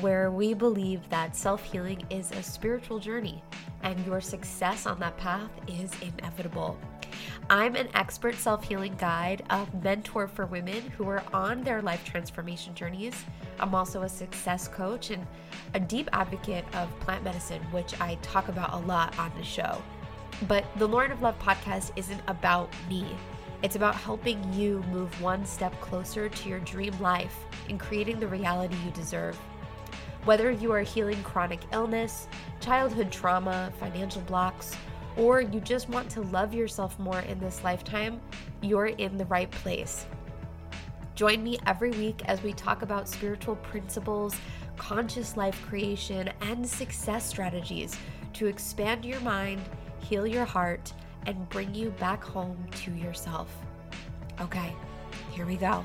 where we believe that self healing is a spiritual journey and your success on that path is inevitable. I'm an expert self healing guide, a mentor for women who are on their life transformation journeys. I'm also a success coach and a deep advocate of plant medicine, which I talk about a lot on the show. But the Lauren of Love podcast isn't about me. It's about helping you move one step closer to your dream life and creating the reality you deserve. Whether you are healing chronic illness, childhood trauma, financial blocks, or you just want to love yourself more in this lifetime, you're in the right place. Join me every week as we talk about spiritual principles, conscious life creation, and success strategies to expand your mind, heal your heart, and bring you back home to yourself. Okay, here we go.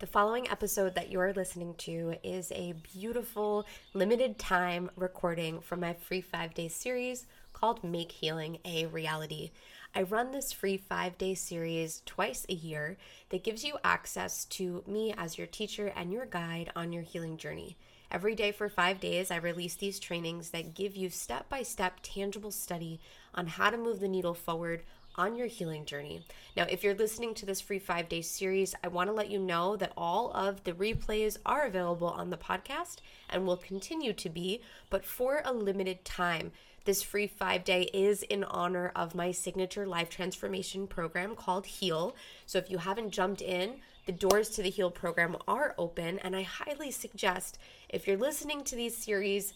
The following episode that you're listening to is a beautiful limited time recording from my free five day series called Make Healing a Reality. I run this free five day series twice a year that gives you access to me as your teacher and your guide on your healing journey. Every day for five days, I release these trainings that give you step by step tangible study on how to move the needle forward on your healing journey. Now, if you're listening to this free five day series, I want to let you know that all of the replays are available on the podcast and will continue to be, but for a limited time. This free five day is in honor of my signature life transformation program called Heal. So if you haven't jumped in, the doors to the Heal program are open, and I highly suggest if you're listening to these series,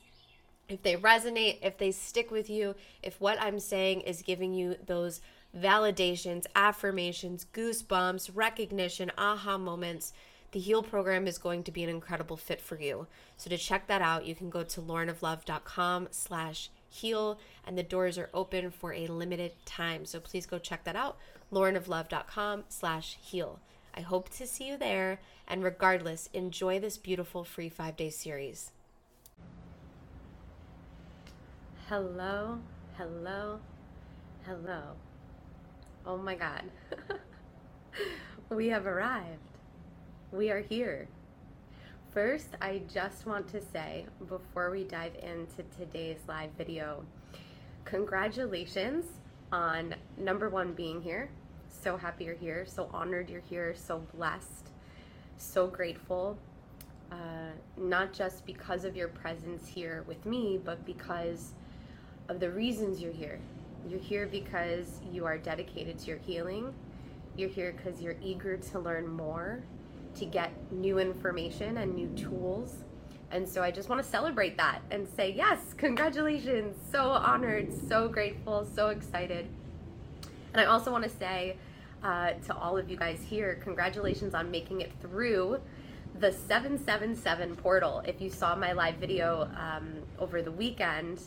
if they resonate, if they stick with you, if what I'm saying is giving you those validations, affirmations, goosebumps, recognition, aha moments, the Heal program is going to be an incredible fit for you. So to check that out, you can go to laurenoflove.com slash heal and the doors are open for a limited time. So please go check that out, laurenoflove.com slash heal. I hope to see you there. And regardless, enjoy this beautiful free five day series. Hello, hello, hello. Oh my God. we have arrived. We are here. First, I just want to say before we dive into today's live video, congratulations on number one being here. So happy you're here, so honored you're here, so blessed, so grateful. Uh, not just because of your presence here with me, but because of the reasons you're here. You're here because you are dedicated to your healing. You're here because you're eager to learn more, to get new information and new tools. And so I just want to celebrate that and say, yes, congratulations. So honored, so grateful, so excited. And I also want to say uh, to all of you guys here, congratulations on making it through the 777 portal. If you saw my live video um, over the weekend,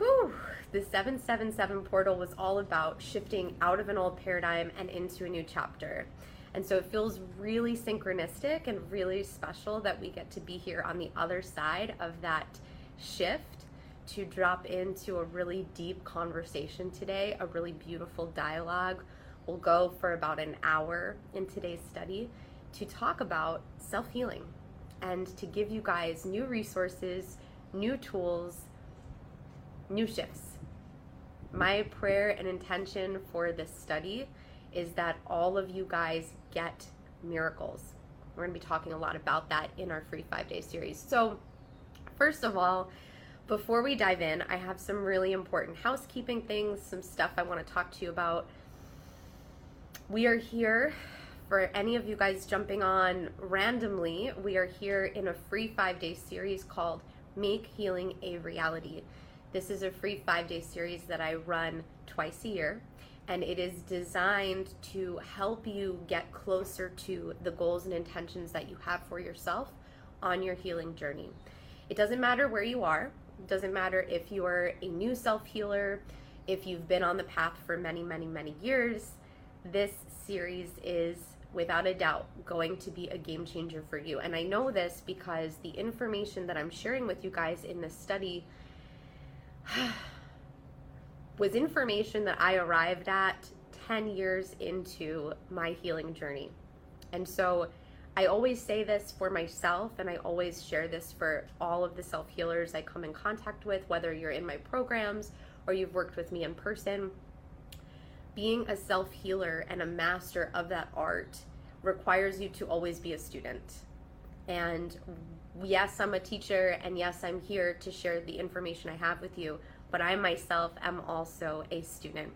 whew, the 777 portal was all about shifting out of an old paradigm and into a new chapter. And so it feels really synchronistic and really special that we get to be here on the other side of that shift to drop into a really deep conversation today, a really beautiful dialogue. We'll go for about an hour in today's study to talk about self healing and to give you guys new resources, new tools, new shifts. My prayer and intention for this study is that all of you guys get miracles. We're going to be talking a lot about that in our free five day series. So, first of all, before we dive in, I have some really important housekeeping things, some stuff I want to talk to you about. We are here for any of you guys jumping on randomly. We are here in a free five day series called Make Healing a Reality. This is a free five day series that I run twice a year, and it is designed to help you get closer to the goals and intentions that you have for yourself on your healing journey. It doesn't matter where you are, it doesn't matter if you are a new self healer, If you've been on the path for many, many, many years, this series is without a doubt going to be a game changer for you. And I know this because the information that I'm sharing with you guys in this study was information that I arrived at 10 years into my healing journey. And so I always say this for myself, and I always share this for all of the self healers I come in contact with, whether you're in my programs or you've worked with me in person. Being a self healer and a master of that art requires you to always be a student. And yes, I'm a teacher, and yes, I'm here to share the information I have with you, but I myself am also a student.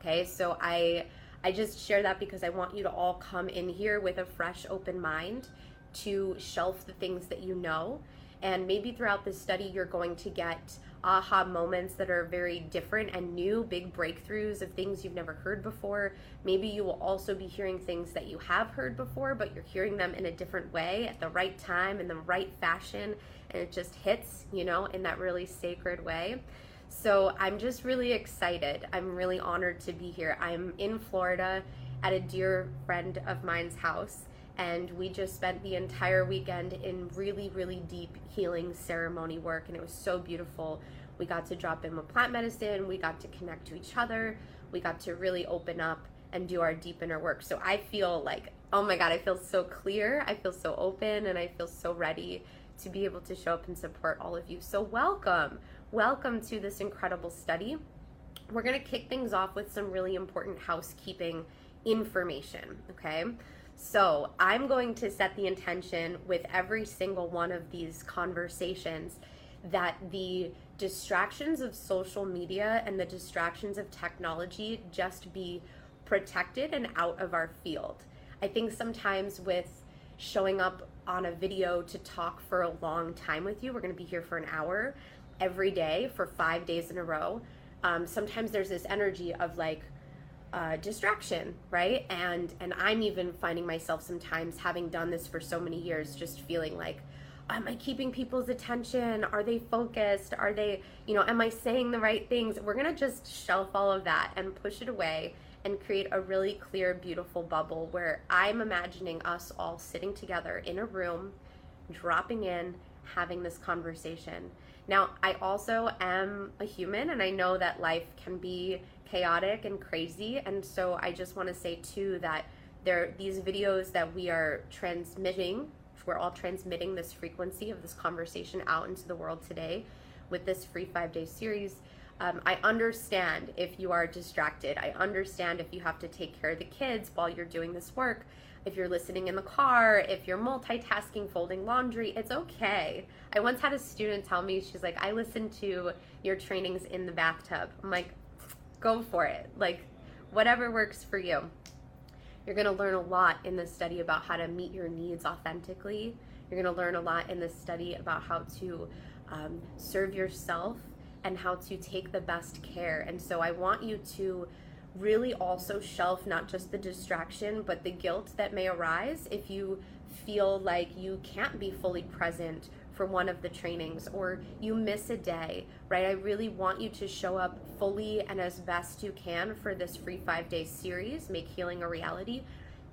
Okay, so I I just share that because I want you to all come in here with a fresh, open mind to shelf the things that you know. And maybe throughout this study, you're going to get aha moments that are very different and new, big breakthroughs of things you've never heard before. Maybe you will also be hearing things that you have heard before, but you're hearing them in a different way at the right time, in the right fashion, and it just hits, you know, in that really sacred way. So I'm just really excited. I'm really honored to be here. I'm in Florida at a dear friend of mine's house, and we just spent the entire weekend in really, really deep healing ceremony work, and it was so beautiful. We got to drop in with plant medicine, we got to connect to each other, we got to really open up and do our deep inner work. So I feel like, oh my God, I feel so clear, I feel so open, and I feel so ready to be able to show up and support all of you. So, welcome. Welcome to this incredible study. We're going to kick things off with some really important housekeeping information, okay? So, I'm going to set the intention with every single one of these conversations that the distractions of social media and the distractions of technology just be protected and out of our field. I think sometimes with showing up on a video to talk for a long time with you, we're going to be here for an hour every day for five days in a row, um, sometimes there's this energy of like uh, distraction, right? And and I'm even finding myself sometimes having done this for so many years, just feeling like, am I keeping people's attention? Are they focused? Are they, you know, am I saying the right things? We're gonna just shelf all of that and push it away and create a really clear, beautiful bubble where I'm imagining us all sitting together in a room, dropping in, having this conversation. Now, I also am a human and I know that life can be chaotic and crazy. And so I just want to say too that there these videos that we are transmitting, we're all transmitting this frequency of this conversation out into the world today with this free five day series. Um, I understand if you are distracted. I understand if you have to take care of the kids while you're doing this work if you're listening in the car, if you're multitasking, folding laundry, it's okay. I once had a student tell me, she's like, I listen to your trainings in the bathtub. I'm like, go for it. Like, whatever works for you. You're going to learn a lot in this study about how to meet your needs authentically. You're going to learn a lot in this study about how to um, serve yourself and how to take the best care. And so I want you to really also shelf not just the distraction, but the guilt that may arise if you feel like you can't be fully present for one of the trainings or you miss a day, right? I really want you to show up fully and as best you can for this free five day series, Make Healing a Reality.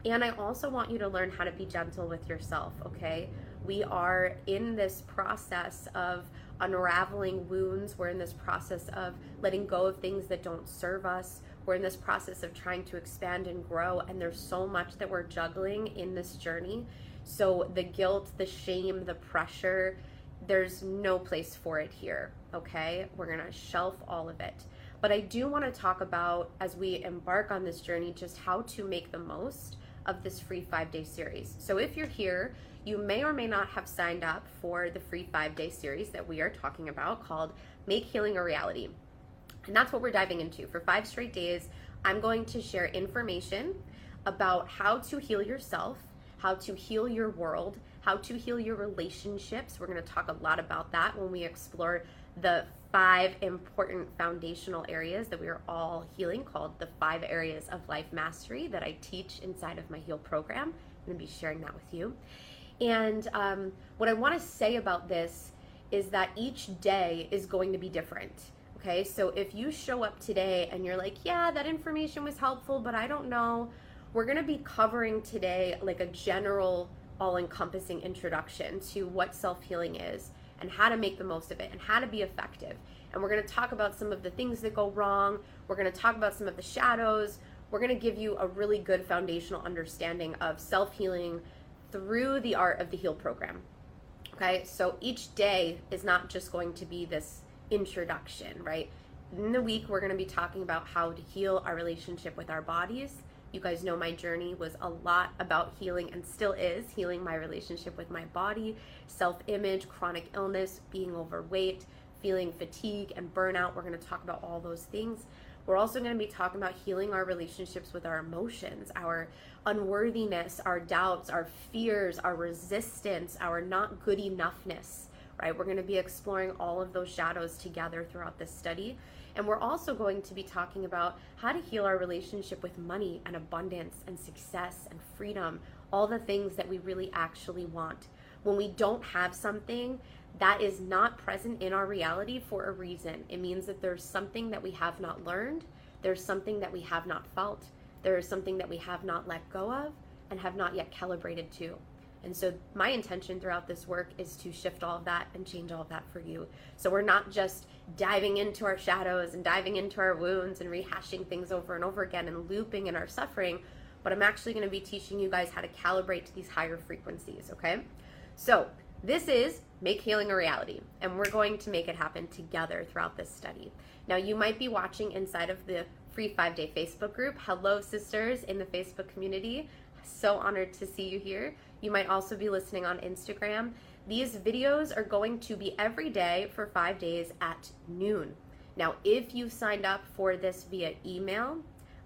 And I also want you to learn how to be gentle with yourself, okay? We are in this process of unraveling wounds. We're in this process of letting go of things that don't serve us we're in this process of trying to expand and grow and there's so much that we're juggling in this journey so the guilt the shame the pressure there's no place for it here okay? We're to shelf all of it. But i do want to talk about as we embark on this journey just how to make the most of this free five day series. So if you're here you may or may not have signed up for the free five day series that we are talking about called make healing a reality. And that's what we're diving into. For five straight days, I'm going to share information about how to heal yourself, how to heal your world, how to heal your relationships. We're going to talk a lot about that when we explore the five important foundational areas that we are all healing, called the five areas of life mastery that I teach inside of my Heal program. I'm going to be sharing that with you. And um, what I want to say about this is that each day is going to be different Okay, so if you show up today and you're like, yeah, that information was helpful, but I don't know, we're gonna be covering today like a general, all encompassing introduction to what self healing is and how to make the most of it and how to be effective. And we're gonna talk about some of the things that go wrong, we're gonna talk about some of the shadows, we're gonna give you a really good foundational understanding of self healing through the art of the Heal program. Okay, so each day is not just going to be this introduction, right? In the week, we're going to be talking about how to heal our relationship with our bodies. You guys know my journey was a lot about healing and still is healing my relationship with my body, self image, chronic illness, being overweight, feeling fatigue and burnout. We're going to talk about all those things. We're also going to be talking about healing our relationships with our emotions, our unworthiness, our doubts, our fears, our resistance, our not good enoughness right? We're going to be exploring all of those shadows together throughout this study. And we're also going to be talking about how to heal our relationship with money and abundance and success and freedom, all the things that we really actually want. When we don't have something, that is not present in our reality for a reason. It means that there's something that we have not learned, there's something that we have not felt, there is something that we have not let go of and have not yet calibrated to. And so, my intention throughout this work is to shift all of that and change all of that for you. So, we're not just diving into our shadows and diving into our wounds and rehashing things over and over again and looping in our suffering, but I'm actually going to be teaching you guys how to calibrate to these higher frequencies, okay? So, this is Make Healing a Reality, and we're going to make it happen together throughout this study. Now, you might be watching inside of the free five day Facebook group. Hello, sisters in the Facebook community. So honored to see you here. You might also be listening on Instagram. These videos are going to be every day for five days at noon. Now, if you signed up for this via email,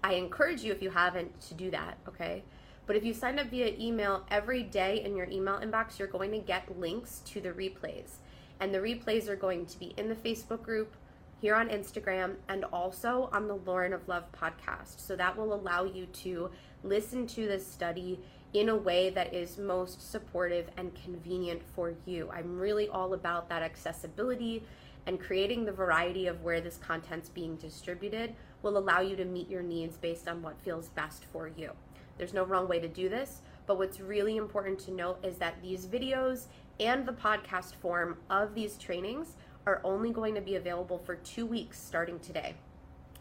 I encourage you, if you haven't, to do that, okay? But if you signed up via email every day in your email inbox, you're going to get links to the replays. And the replays are going to be in the Facebook group, here on Instagram, and also on the Lauren of Love podcast. So that will allow you to listen to this study in a way that is most supportive and convenient for you. I'm really all about that accessibility and creating the variety of where this content's being distributed will allow you to meet your needs based on what feels best for you. There's no wrong way to do this, but what's really important to note is that these videos and the podcast form of these trainings are only going to be available for two weeks starting today.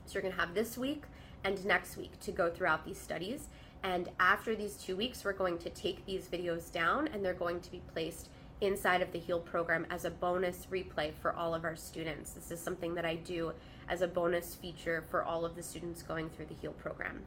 So you're going to have this week and next week to go throughout these studies. And after these two weeks, we're going to take these videos down and they're going to be placed inside of the HEAL program as a bonus replay for all of our students. This is something that I do as a bonus feature for all of the students going through the HEAL program.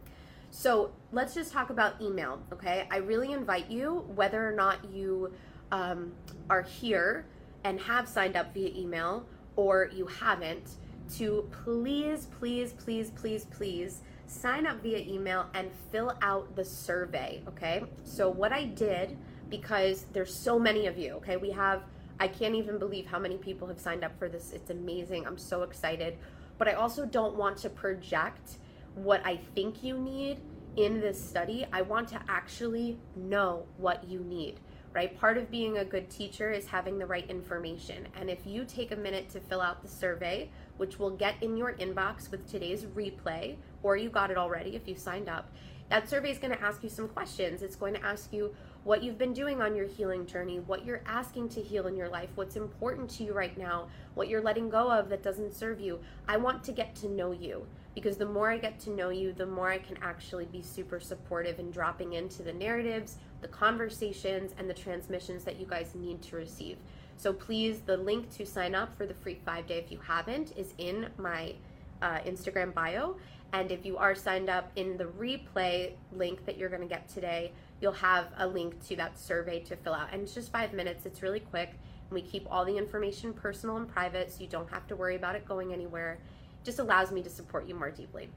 So let's just talk about email, okay? I really invite you, whether or not you um, are here and have signed up via email or you haven't, to please, please, please, please, please sign up via email and fill out the survey, okay? So what I did because there's so many of you, okay? We have I can't even believe how many people have signed up for this. It's amazing. I'm so excited. But I also don't want to project what I think you need in this study. I want to actually know what you need right? Part of being a good teacher is having the right information. And if you take a minute to fill out the survey, which will get in your inbox with today's replay, or you got it already if you signed up, that survey is going to ask you some questions. It's going to ask you what you've been doing on your healing journey, what you're asking to heal in your life, what's important to you right now, what you're letting go of that doesn't serve you. I want to get to know you because the more I get to know you, the more I can actually be super supportive in dropping into the narratives, the conversations, and the transmissions that you guys need to receive. So please, the link to sign up for the free five day if you haven't is in my uh, Instagram bio. And if you are signed up in the replay link that you're going to get today, you'll have a link to that survey to fill out. And it's just five minutes, it's really quick. And we keep all the information personal and private, so you don't have to worry about it going anywhere. It just allows me to support you more deeply.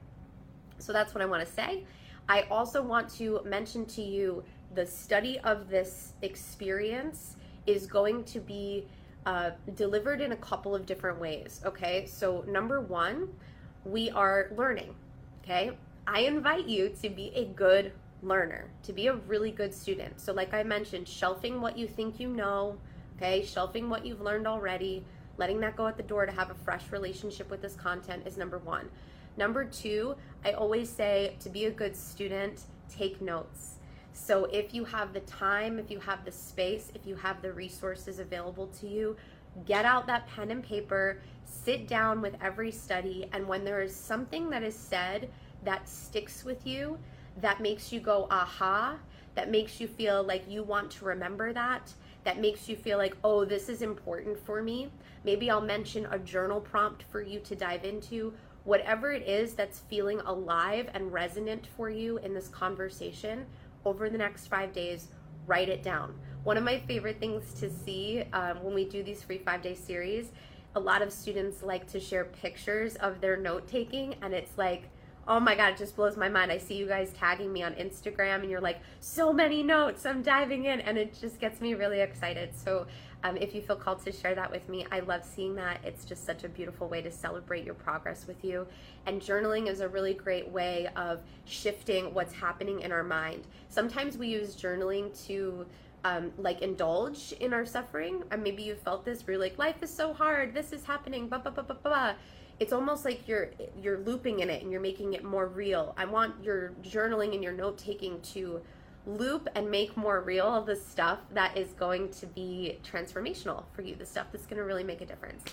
So that's what I want to say. I also want to mention to you the study of this experience is going to be uh, delivered in a couple of different ways. Okay, so number one, we are learning. Okay, I invite you to be a good learner, to be a really good student. So, like I mentioned, shelving what you think you know, okay, shelving what you've learned already, letting that go at the door to have a fresh relationship with this content is number one. Number two, I always say to be a good student, take notes. So if you have the time, if you have the space, if you have the resources available to you, get out that pen and paper, sit down with every study, and when there is something that is said that sticks with you, that makes you go, aha, that makes you feel like you want to remember that, that makes you feel like, oh, this is important for me. Maybe I'll mention a journal prompt for you to dive into. Whatever it is that's feeling alive and resonant for you in this conversation over the next five days, write it down. One of my favorite things to see um, when we do these free five day series, a lot of students like to share pictures of their note taking, and it's like, oh my god, it just blows my mind. I see you guys tagging me on Instagram and you're like, so many notes, I'm diving in, and it just gets me really excited. So, um, if you feel called to share that with me, I love seeing that. It's just such a beautiful way to celebrate your progress with you. And journaling is a really great way of shifting what's happening in our mind. Sometimes we use journaling to um, like indulge in our suffering. And maybe you felt this where you're like, life is so hard, this is happening, blah, blah, blah, blah, blah it's almost like you're you're looping in it and you're making it more real. I want your journaling and your note taking to loop and make more real the stuff that is going to be transformational for you, the stuff that's going to really make a difference.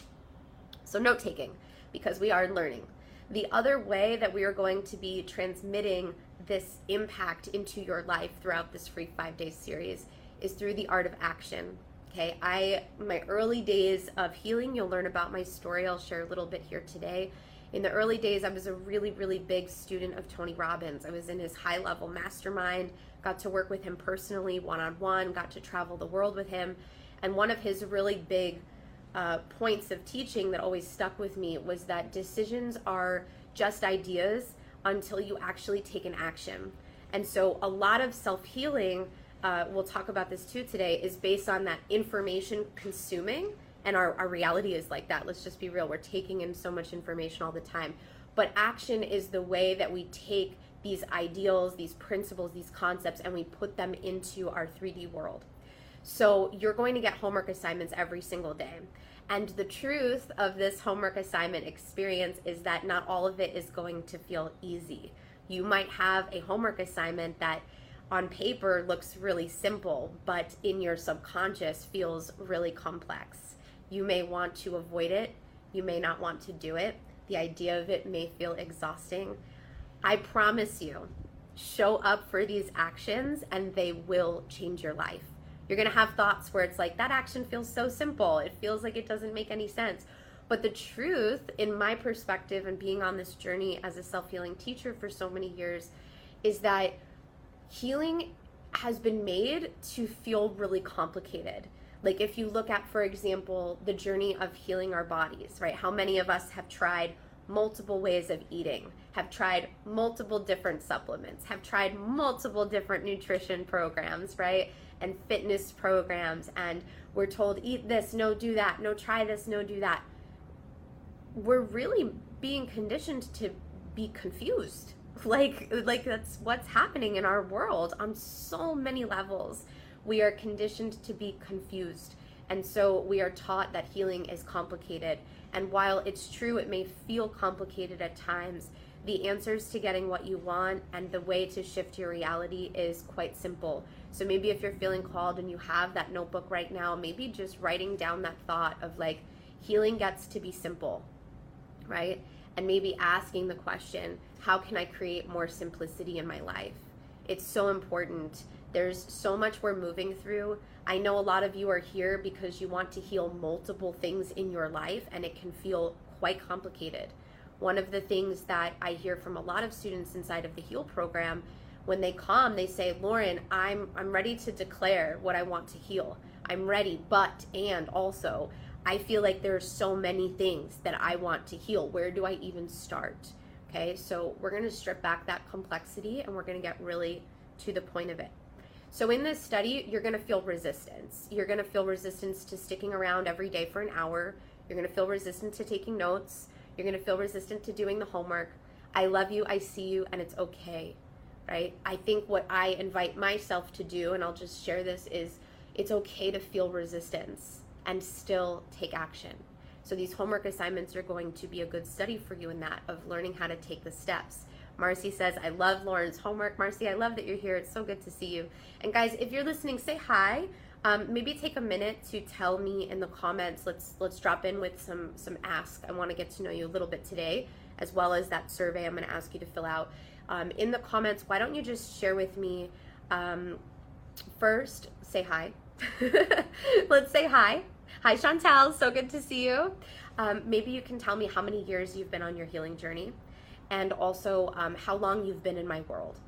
So note taking because we are learning. The other way that we are going to be transmitting this impact into your life throughout this free 5-day series is through the art of action. Okay, I my early days of healing, you'll learn about my story. I'll share a little bit here today. In the early days, I was a really, really big student of Tony Robbins. I was in his high level mastermind, got to work with him personally, one on one, got to travel the world with him. And one of his really big uh, points of teaching that always stuck with me was that decisions are just ideas until you actually take an action. And so a lot of self healing uh, we'll talk about this too today, is based on that information consuming. And our, our reality is like that. Let's just be real. We're taking in so much information all the time. But action is the way that we take these ideals, these principles, these concepts, and we put them into our 3D world. So you're going to get homework assignments every single day. And the truth of this homework assignment experience is that not all of it is going to feel easy. You might have a homework assignment that on paper looks really simple, but in your subconscious feels really complex. You may want to avoid it, you may not want to do it. The idea of it may feel exhausting. I promise you, show up for these actions and they will change your life. You're gonna have thoughts where it's like, that action feels so simple, it feels like it doesn't make any sense. But the truth, in my perspective, and being on this journey as a self healing teacher for so many years, is that healing has been made to feel really complicated. Like if you look at, for example, the journey of healing our bodies, right? How many of us have tried multiple ways of eating, have tried multiple different supplements, have tried multiple different nutrition programs, right? And fitness programs, and we're told, eat this, no, do that, no, try this, no, do that. We're really being conditioned to be confused like like that's what's happening in our world on so many levels we are conditioned to be confused and so we are taught that healing is complicated and while it's true it may feel complicated at times the answers to getting what you want and the way to shift your reality is quite simple so maybe if you're feeling called and you have that notebook right now maybe just writing down that thought of like healing gets to be simple right and maybe asking the question how can I create more simplicity in my life? It's so important. There's so much we're moving through. I know a lot of you are here because you want to heal multiple things in your life, and it can feel quite complicated. One of the things that I hear from a lot of students inside of the Heal program, when they come, they say, Lauren, I'm, I'm ready to declare what I want to heal. I'm ready, but, and also, I feel like there are so many things that I want to heal. Where do I even start? Okay, so we're to strip back that complexity and we're to get really to the point of it. So, in this study, you're going to feel resistance. You're going to feel resistance to sticking around every day for an hour. You're going to feel resistant to taking notes. You're going to feel resistant to doing the homework. I love you, I see you, and it's okay, right? I think what I invite myself to do, and I'll just share this, is it's okay to feel resistance and still take action. So these homework assignments are going to be a good study for you in that of learning how to take the steps. Marcy says, I love Lauren's homework. Marcy, I love that you're here. It's so good to see you. And guys, if you're listening, say hi. Um, maybe take a minute to tell me in the comments. Let's let's drop in with some some ask. I want to get to know you a little bit today, as well as that survey I'm going to ask you to fill out um, in the comments. Why don't you just share with me? Um, first, say hi. let's say hi. Hi, Chantel. So good to see you. Um, maybe you can tell me how many years you've been on your healing journey and also um, how long you've been in my world.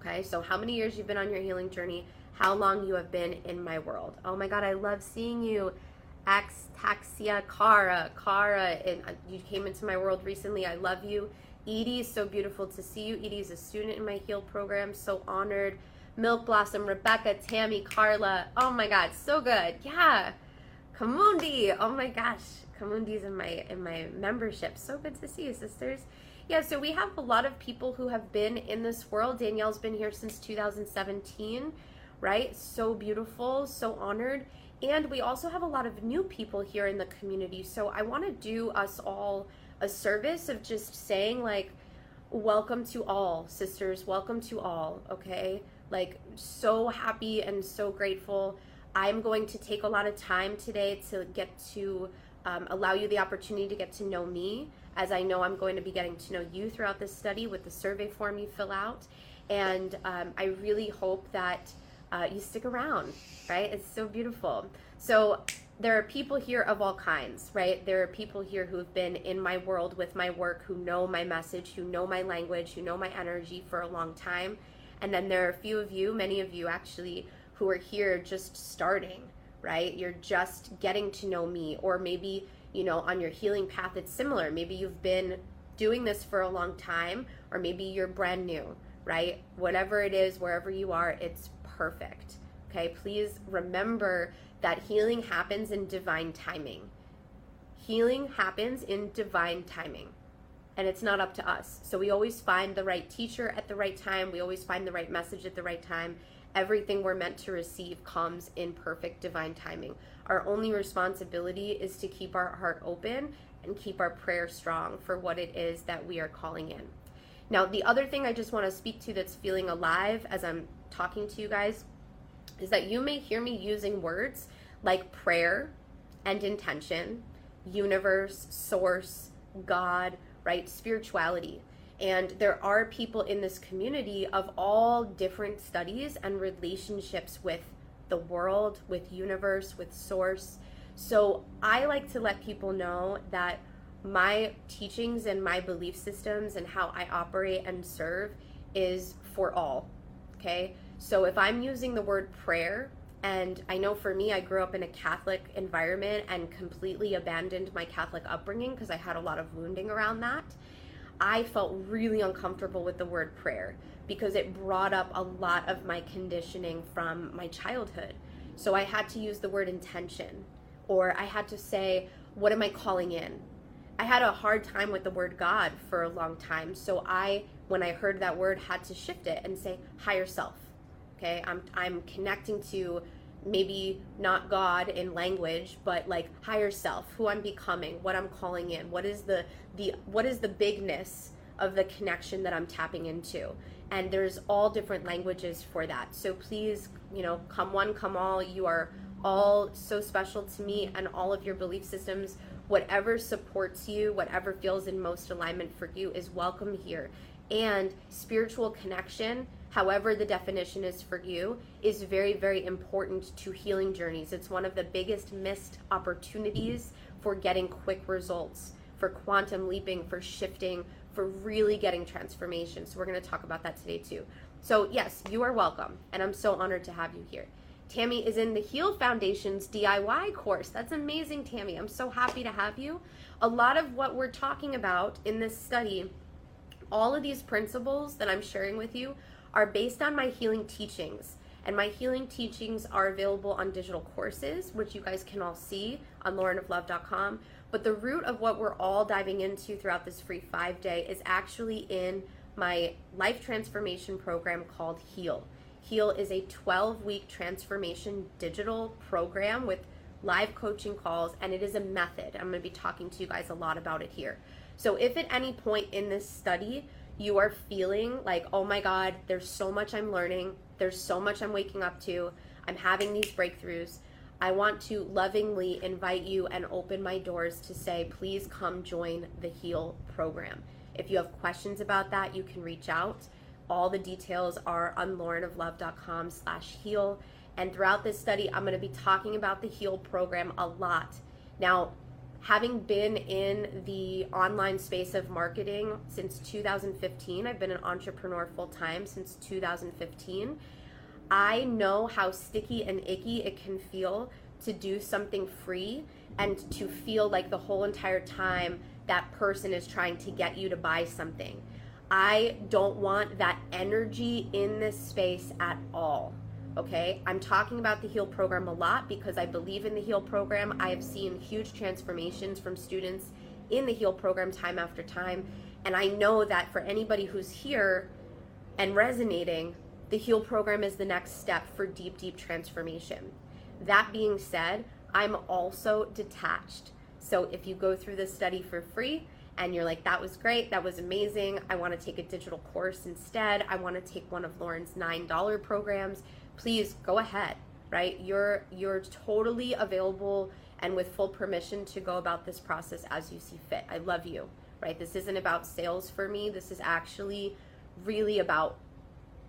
Okay, so how many years you've been on your healing journey, how long you have been in my world. Oh my God, I love seeing you. Axtaxia Kara, Kara, and uh, you came into my world recently. I love you. Edie, so beautiful to see you. Edie is a student in my Heal program. So honored. Milk Blossom, Rebecca, Tammy, Carla. Oh my God, so good. Yeah. Kamundi. Oh my gosh, Kamundi's in my in my membership. So good to see you, sisters. Yeah, so we have a lot of people who have been in this world. Danielle's been here since 2017, right? So beautiful, so honored. And we also have a lot of new people here in the community. So I want to do us all a service of just saying, like, welcome to all, sisters, welcome to all, okay? Like, so happy and so grateful I'm going to take a lot of time today to get to um, allow you the opportunity to get to know me, as I know I'm going to be getting to know you throughout this study with the survey form you fill out. And um, I really hope that uh, you stick around, right? It's so beautiful. So, there are people here of all kinds, right? There are people here who have been in my world with my work, who know my message, who know my language, who know my energy for a long time. And then there are a few of you, many of you actually, who are here just starting, right? You're just getting to know me, or maybe, you know, on your healing path, it's similar. Maybe you've been doing this for a long time, or maybe you're brand new, right? Whatever it is, wherever you are, it's perfect. Okay, please remember that healing happens in divine timing. Healing happens in divine timing and it's not up to us. So we always find the right teacher at the right time. We always find the right message at the right time everything we're meant to receive comes in perfect divine timing. Our only responsibility is to keep our heart open and keep our prayer strong for what it is that we are calling in. Now, the other thing I just want to speak to that's feeling alive as I'm talking to you guys is that you may hear me using words like prayer and intention, universe, source, God, right? Spirituality. And there are people in this community of all different studies and relationships with the world, with universe, with source. So I like to let people know that my teachings and my belief systems and how I operate and serve is for all. Okay? So if I'm using the word prayer, and I know for me, I grew up in a Catholic environment and completely abandoned my Catholic upbringing because I had a lot of wounding around that. I felt really uncomfortable with the word prayer because it brought up a lot of my conditioning from my childhood. So I had to use the word intention, or I had to say, What am I calling in? I had a hard time with the word God for a long time. So I, when I heard that word, had to shift it and say, Higher self. Okay, I'm, I'm connecting to maybe not God in language, but like higher self, who I'm becoming, what I'm calling in, what is the the what is the bigness of the connection that I'm tapping into. And there's all different languages for that. So please, you know, come one, come all. You are all so special to me and all of your belief systems. Whatever supports you, whatever feels in most alignment for you is welcome here. And spiritual connection however the definition is for you, is very, very important to healing journeys. It's one of the biggest missed opportunities for getting quick results, for quantum leaping, for shifting, for really getting transformation. So, we're going to talk about that today too. So, yes, you are welcome, and I'm so honored to have you here. Tammy is in the Heal Foundation's DIY course. That's amazing, Tammy. I'm so happy to have you. A lot of what we're talking about in this study, all of these principles that I'm sharing with you are based on my healing teachings. And my healing teachings are available on digital courses, which you guys can all see on laurenoflove.com. But the root of what we're all diving into throughout this free five day is actually in my life transformation program called Heal. Heal is a 12 week transformation digital program with live coaching calls, and it is a method. I'm going to be talking to you guys a lot about it here. So if at any point in this study you are feeling like, oh my God, there's so much I'm learning, there's so much I'm waking up to, I'm having these breakthroughs. I want to lovingly invite you and open my doors to say, please come join the HEAL program. If you have questions about that, you can reach out. All the details are on laurenoflove.com slash heal. And throughout this study, I'm going to be talking about the HEAL program a lot. Now, having been in the online space of marketing since 2015, I've been an entrepreneur full time since 2015. I know how sticky and icky it can feel to do something free and to feel like the whole entire time that person is trying to get you to buy something. I don't want that energy in this space at all. Okay, I'm talking about the HEAL program a lot because I believe in the HEAL program. I have seen huge transformations from students in the HEAL program time after time. And I know that for anybody who's here and resonating, the HEAL program is the next step for deep, deep transformation. That being said, I'm also detached. So if you go through this study for free, and you're like, that was great, that was amazing. I want to take a digital course instead. I want to take one of Lauren's $9 programs please go ahead right? You're you're totally available and with full permission to go about this process as you see fit. I love you right? This isn't about sales for me. This is actually really about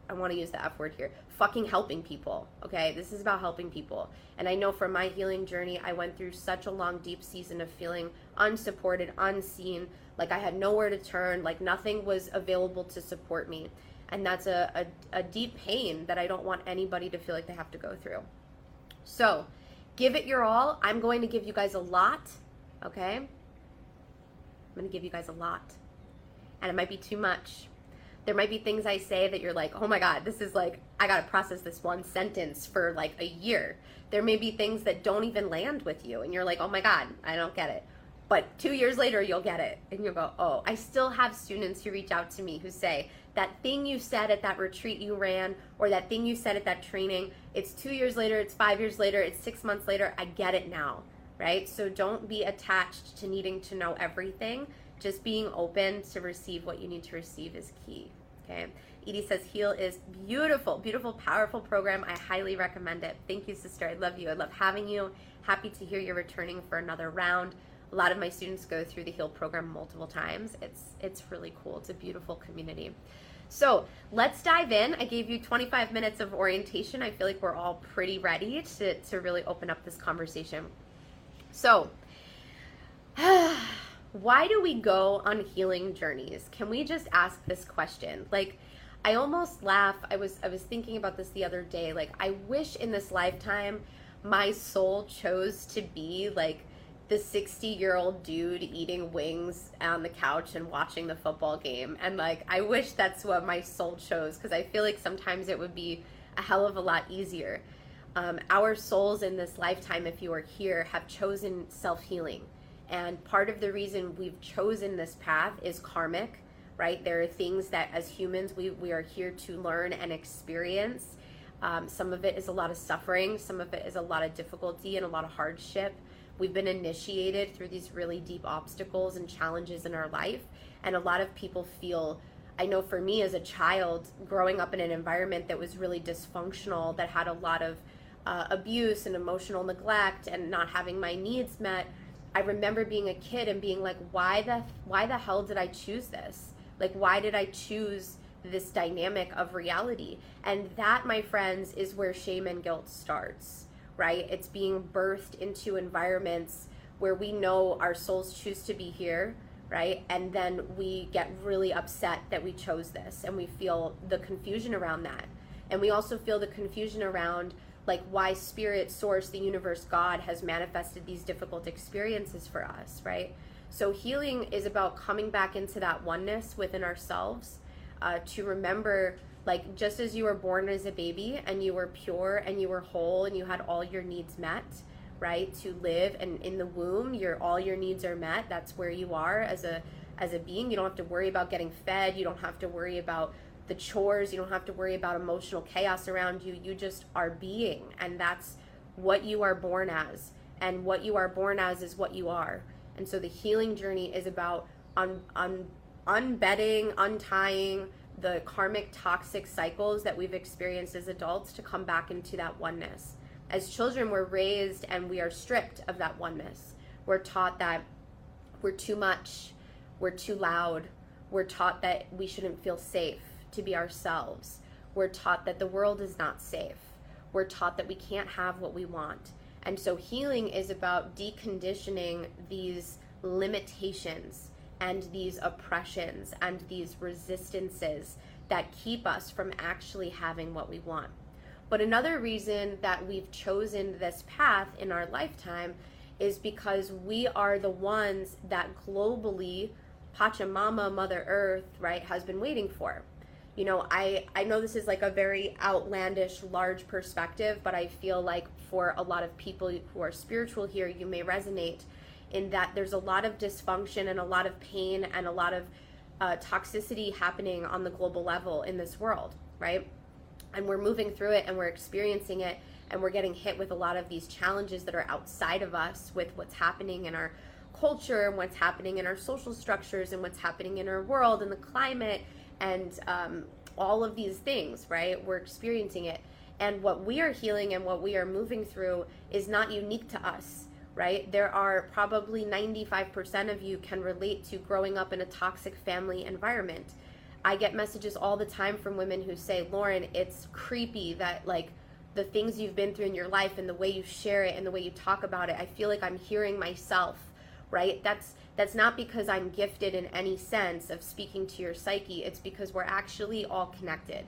i want to use the f word here fucking helping people okay? This is about helping people. And i know from my healing journey i went through such a long deep season of feeling unsupported unseen like i had nowhere to turn like nothing was available to support me and that's a, a, a deep pain that I don't want anybody to feel like they have to go through. So, give it your all. I'm going to give you guys a lot, okay? I'm going to give you guys a lot. And it might be too much. There might be things I say that you're like, oh my God, this is like, I got to process this one sentence for like a year. There may be things that don't even land with you, and you're like, oh my God, I don't get it. But two years later, you'll get it. And you'll go, oh, I still have students who reach out to me who say, that thing you said at that retreat you ran or that thing you said at that training it's two years later it's five years later it's six months later i get it now right? So don't be attached to needing to know everything. Just being open to receive what you need to receive is key okay? Edie says heal is beautiful beautiful powerful program. I highly recommend it. Thank you sister. I love you. I love having you. Happy to hear you're returning for another round a lot of my students go through the heal program multiple times it's it's really cool it's a beautiful community so let's dive in. I gave you 25 minutes of orientation. I feel like we're all pretty ready to, to really open up this conversation. So, why do we go on healing journeys? Can we just ask this question? Like, I almost laugh. I was I was thinking about this the other day. Like, I wish in this lifetime my soul chose to be like the 60 year old dude eating wings on the couch and watching the football game. And like, I wish that's what my soul chose because I feel like sometimes it would be a hell of a lot easier. Um, our souls in this lifetime, if you are here, have chosen self healing. And part of the reason we've chosen this path is karmic, right? There are things that as humans we, we are here to learn and experience. Um, some of it is a lot of suffering, some of it is a lot of difficulty and a lot of hardship. We've been initiated through these really deep obstacles and challenges in our life. And a lot of people feel, I know for me as a child, growing up in an environment that was really dysfunctional, that had a lot of uh, abuse and emotional neglect and not having my needs met. I remember being a kid and being like, why the why the hell did I choose this? Like, why did I choose this dynamic of reality? And that, my friends, is where shame and guilt starts right? It's being birthed into environments where we know our souls choose to be here, right? And then we get really upset that we chose this and we feel the confusion around that. And we also feel the confusion around like why spirit, source, the universe, God has manifested these difficult experiences for us, right? So healing is about coming back into that oneness within ourselves uh, to remember like just as you were born as a baby and you were pure and you were whole and you had all your needs met right to live and in the womb your all your needs are met that's where you are as a as a being. You don't have to worry about getting fed. You don't have to worry about the chores. You don't have to worry about emotional chaos around you. You just are being and that's what you are born as. And what you are born as is what you are. And so the healing journey is about un, un, unbedding, untying the karmic toxic cycles that we've experienced as adults to come back into that oneness. As children, we're raised and we are stripped of that oneness. We're taught that we're too much, we're too loud, we're taught that we shouldn't feel safe to be ourselves. We're taught that the world is not safe. We're taught that we can't have what we want. And so healing is about deconditioning these limitations and these oppressions and these resistances that keep us from actually having what we want. But another reason that we've chosen this path in our lifetime is because we are the ones that globally Pachamama, Mother Earth, right, has been waiting for. You know, I, I know this is like a very outlandish, large perspective, but I feel like for a lot of people who are spiritual here, you may resonate in that there's a lot of dysfunction and a lot of pain and a lot of uh, toxicity happening on the global level in this world, right? And we're moving through it and we're experiencing it and we're getting hit with a lot of these challenges that are outside of us with what's happening in our culture and what's happening in our social structures and what's happening in our world and the climate and um, all of these things, right? We're experiencing it. And what we are healing and what we are moving through is not unique to us, right? There are probably 95% of you can relate to growing up in a toxic family environment. I get messages all the time from women who say, Lauren, it's creepy that, like, the things you've been through in your life and the way you share it and the way you talk about it, I feel like I'm hearing myself, right? That's that's not because I'm gifted in any sense of speaking to your psyche. It's because we're actually all connected.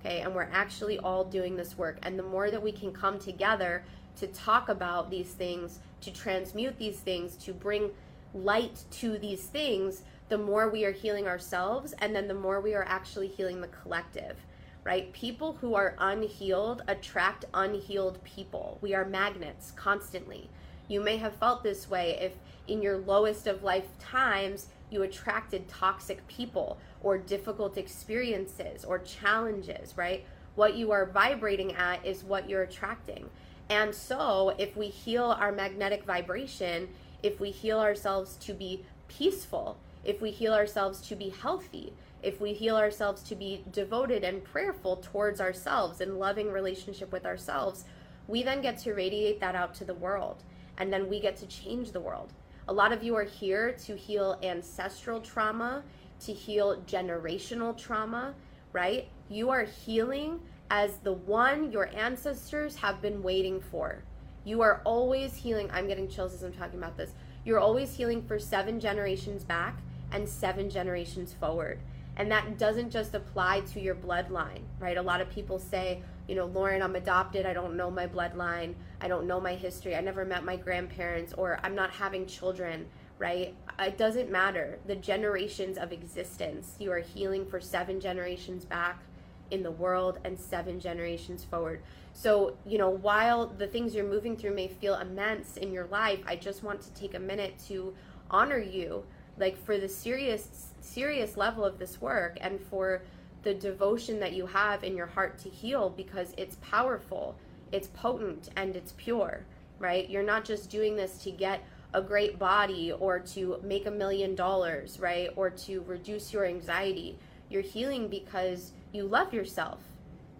Okay? And we're actually all doing this work. And the more that we can come together to talk about these things, to transmute these things, to bring light to these things, the more we are healing ourselves and then the more we are actually healing the collective. Right? People who are unhealed attract unhealed people. We are magnets constantly. You may have felt this way if in your lowest of life times you attracted toxic people or difficult experiences or challenges, right? What you are vibrating at is what you're attracting. And so, if we heal our magnetic vibration, if we heal ourselves to be peaceful, if we heal ourselves to be healthy, if we heal ourselves to be devoted and prayerful towards ourselves and loving relationship with ourselves, we then get to radiate that out to the world. And then we get to change the world. A lot of you are here to heal ancestral trauma, to heal generational trauma, right? You are healing as the one your ancestors have been waiting for. You are always healing. I'm getting chills as I'm talking about this. You're always healing for seven generations back and seven generations forward. And that doesn't just apply to your bloodline, right? A lot of people say, you know, Lauren, I'm adopted. I don't know my bloodline. I don't know my history. I never met my grandparents, or I'm not having children, right? It doesn't matter. The generations of existence, you are healing for seven generations back in the world and seven generations forward. So, you know, while the things you're moving through may feel immense in your life, I just want to take a minute to honor you, like for the serious, serious level of this work and for the devotion that you have in your heart to heal because it's powerful, it's potent, and it's pure, right? You're not just doing this to get a great body or to make a million dollars, right? Or to reduce your anxiety. You're healing because you love yourself.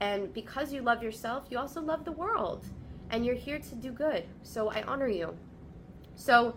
And because you love yourself, you also love the world. And you're here to do good. So I honor you. So,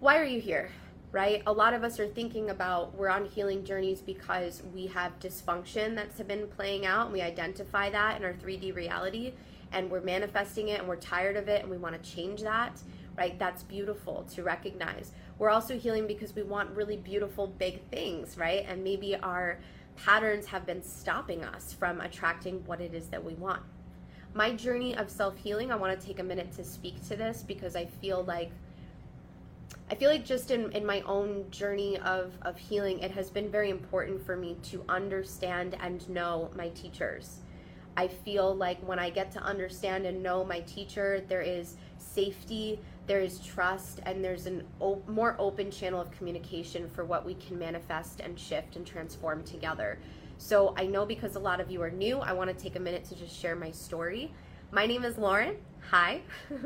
why are you here? right? A lot of us are thinking about we're on healing journeys because we have dysfunction that's been playing out and we identify that in our 3D reality and we're manifesting it and we're tired of it and we want to change that, right? That's beautiful to recognize. We're also healing because we want really beautiful big things, right? And maybe our patterns have been stopping us from attracting what it is that we want. My journey of self healing, I want to take a minute to speak to this because I feel like I feel like just in, in my own journey of, of healing, it has been very important for me to understand and know my teachers. I feel like when I get to understand and know my teacher, there is safety, there is trust, and there's a op- more open channel of communication for what we can manifest and shift and transform together. So I know because a lot of you are new, I want to take a minute to just share my story. My name is Lauren. Hi.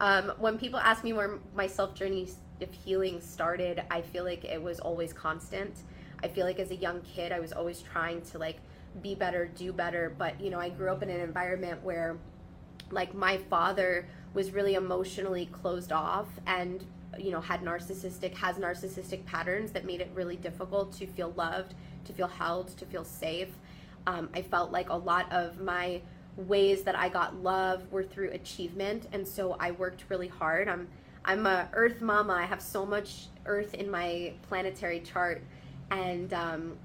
Um, when people ask me where my self journey of healing started, I feel like it was always constant. I feel like as a young kid, I was always trying to like be better, do better. But, you know, I grew up in an environment where like my father was really emotionally closed off and you know had narcissistic has narcissistic patterns that made it really difficult to feel loved to feel held to feel safe um, i felt like a lot of my ways that i got love were through achievement and so i worked really hard i'm i'm a earth mama i have so much earth in my planetary chart and um,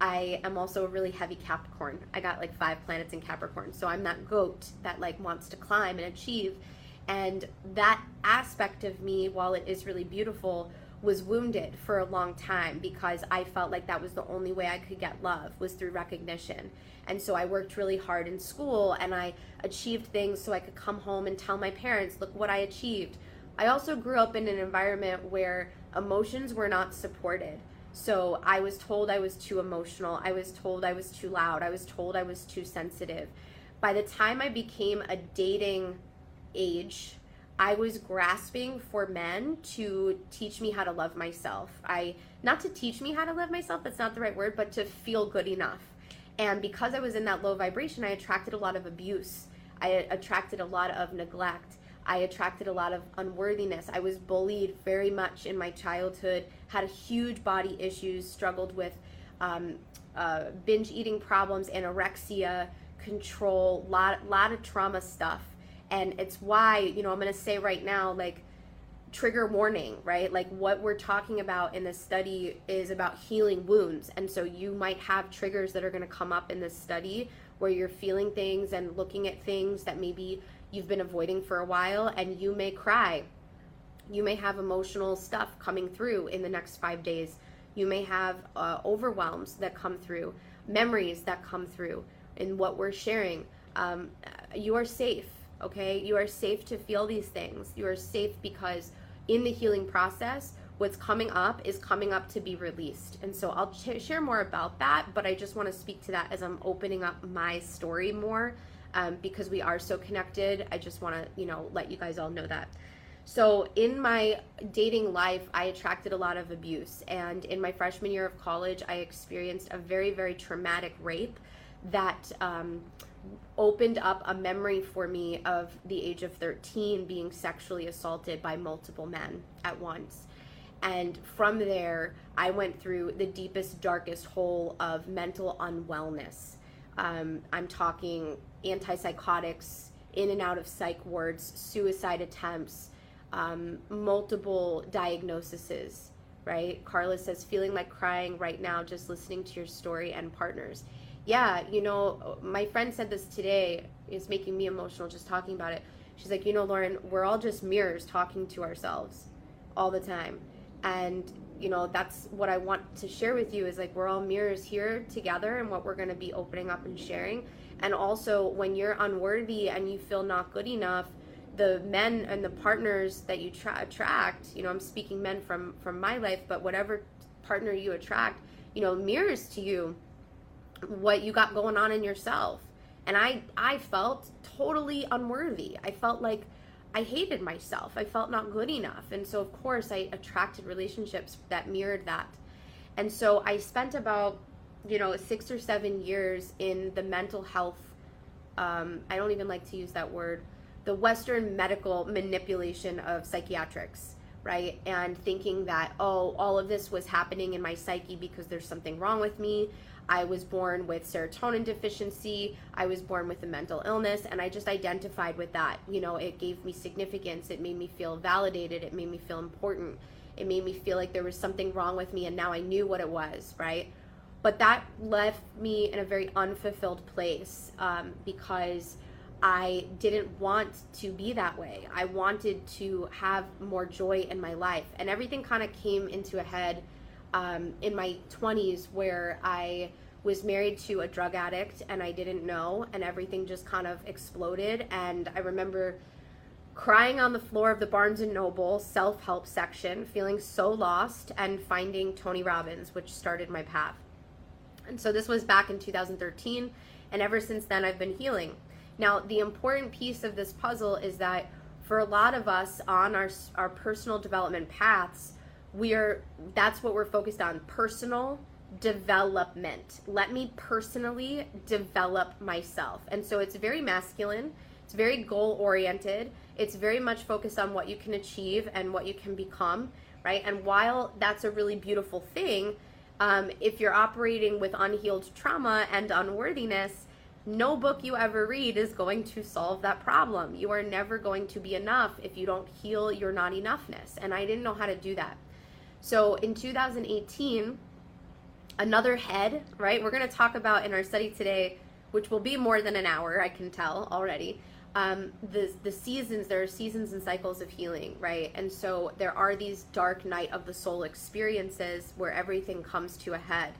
I am also a really heavy Capricorn. I got like five planets in Capricorn. So I'm that goat that like wants to climb and achieve. And that aspect of me, while it is really beautiful, was wounded for a long time because I felt like that was the only way I could get love was through recognition. And so I worked really hard in school and I achieved things so I could come home and tell my parents, look what I achieved. I also grew up in an environment where emotions were not supported. So I was told I was too emotional. I was told I was too loud. I was told I was too sensitive. By the time I became a dating age, I was grasping for men to teach me how to love myself. I not to teach me how to love myself, that's not the right word, but to feel good enough. And because I was in that low vibration, I attracted a lot of abuse. I attracted a lot of neglect. I attracted a lot of unworthiness. I was bullied very much in my childhood, had huge body issues, struggled with um, uh, binge eating problems, anorexia, control, lot lot of trauma stuff. And it's why, you know, I'm going to say right now like trigger warning, right? Like what we're talking about in this study is about healing wounds. And so you might have triggers that are going to come up in this study where you're feeling things and looking at things that maybe you've been avoiding for a while and you may cry. You may have emotional stuff coming through in the next five days. You may have uh, overwhelms that come through, memories that come through in what we're sharing. Um, you are safe, okay? You are safe to feel these things. You are safe because in the healing process, what's coming up is coming up to be released. And so I'll ch- share more about that, but I just want to speak to that as I'm opening up my story more um, because we are so connected. I just want to, you know, let you guys all know that. So, in my dating life, I attracted a lot of abuse. And in my freshman year of college, I experienced a very, very traumatic rape that um, opened up a memory for me of the age of 13 being sexually assaulted by multiple men at once. And from there, I went through the deepest, darkest hole of mental unwellness. Um, I'm talking antipsychotics, in and out of psych wards, suicide attempts, um, multiple diagnoses, right? Carla says, feeling like crying right now just listening to your story and partners. Yeah, you know, my friend said this today, it's making me emotional just talking about it. She's like, you know, Lauren, we're all just mirrors talking to ourselves all the time. And, you know, that's what I want to share with you is like, we're all mirrors here together and what we're going to be opening up and sharing and also when you're unworthy and you feel not good enough the men and the partners that you tra- attract you know i'm speaking men from from my life but whatever partner you attract you know mirrors to you what you got going on in yourself. And i i felt totally unworthy. I felt like i hated myself. I felt not good enough. And so of course i attracted relationships that mirrored that. And so i spent about you know, six or seven years in the mental health, um, I don't even like to use that word, the Western medical manipulation of psychiatrics, right? And thinking that, oh, all of this was happening in my psyche because there's something wrong with me. I was born with serotonin deficiency. I was born with a mental illness, and I just identified with that. You know, it gave me significance. It made me feel validated. It made me feel important. It made me feel like there was something wrong with me, and now I knew what it was, right? but that left me in a very unfulfilled place um, because I didn't want to be that way. I wanted to have more joy in my life. And everything kind of came into a head um, in my 20s where I was married to a drug addict and I didn't know, and everything just kind of exploded. And I remember crying on the floor of the Barnes and Noble self help section, feeling so lost, and finding Tony Robbins, which started my path. And so this was back in 2013, and ever since then I've been healing. Now, the important piece of this puzzle is that for a lot of us on our our personal development paths, we are that's what we're focused on, personal development. Let me personally develop myself. And so it's very masculine. It's very goal oriented. It's very much focused on what you can achieve and what you can become, right? And while that's a really beautiful thing, um, if you're operating with unhealed trauma and unworthiness, no book you ever read is going to solve that problem. You are never going to be enough if you don't heal your not enoughness. And I didn't know how to do that. So in 2018, another head, right? We're going to talk about in our study today, which will be more than an hour, I can tell already. Um, the the seasons there are seasons and cycles of healing, right? And so there are these dark night of the soul experiences where everything comes to a head,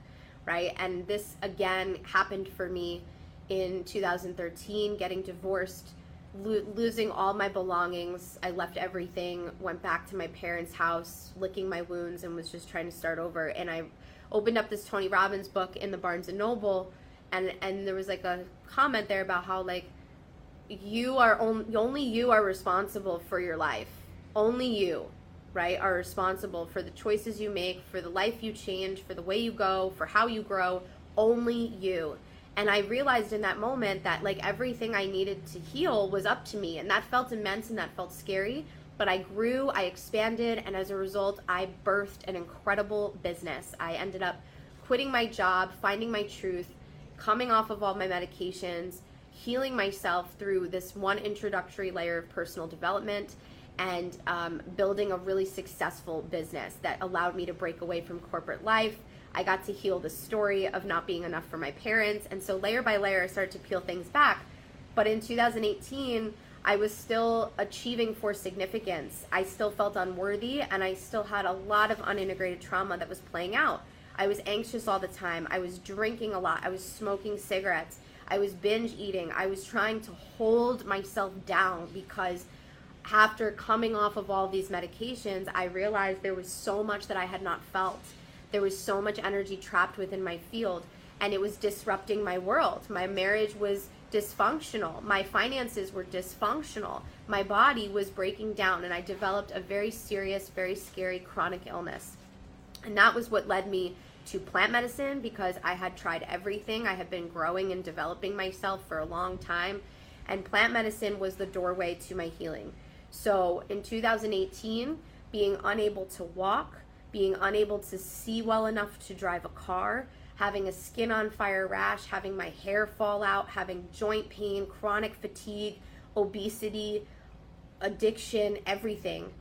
right? And this again happened for me in 2013, getting divorced, lo- losing all my belongings. I left everything, went back to my parents' house, licking my wounds, and was just trying to start over. And I opened up this Tony Robbins book in the Barnes and Noble, and and there was like a comment there about how like you are only only you are responsible for your life. Only you, right, are responsible for the choices you make, for the life you change, for the way you go, for how you grow. Only you. And I realized in that moment that like everything I needed to heal was up to me, and that felt immense and that felt scary but I grew, I expanded, and as a result, I birthed an incredible business. I ended up quitting my job, finding my truth, coming off of all my medications, healing myself through this one introductory layer of personal development, and um, building a really successful business that allowed me to break away from corporate life. I got to heal the story of not being enough for my parents. And so, layer by layer, I started to peel things back. But in 2018, I was still achieving for significance. I still felt unworthy and I still had a lot of unintegrated trauma that was playing out. I was anxious all the time. I was drinking a lot. I was smoking cigarettes. I was binge eating. I was trying to hold myself down because after coming off of all these medications, I realized there was so much that I had not felt. There was so much energy trapped within my field and it was disrupting my world. My marriage was dysfunctional. My finances were dysfunctional. My body was breaking down, and I developed a very serious, very scary chronic illness. And that was what led me to plant medicine because I had tried everything. I had been growing and developing myself for a long time, and plant medicine was the doorway to my healing. So in 2018, being unable to walk, being unable to see well enough to drive a car, having a skin on fire rash, having my hair fall out, having joint pain, chronic fatigue, obesity, addiction, everything,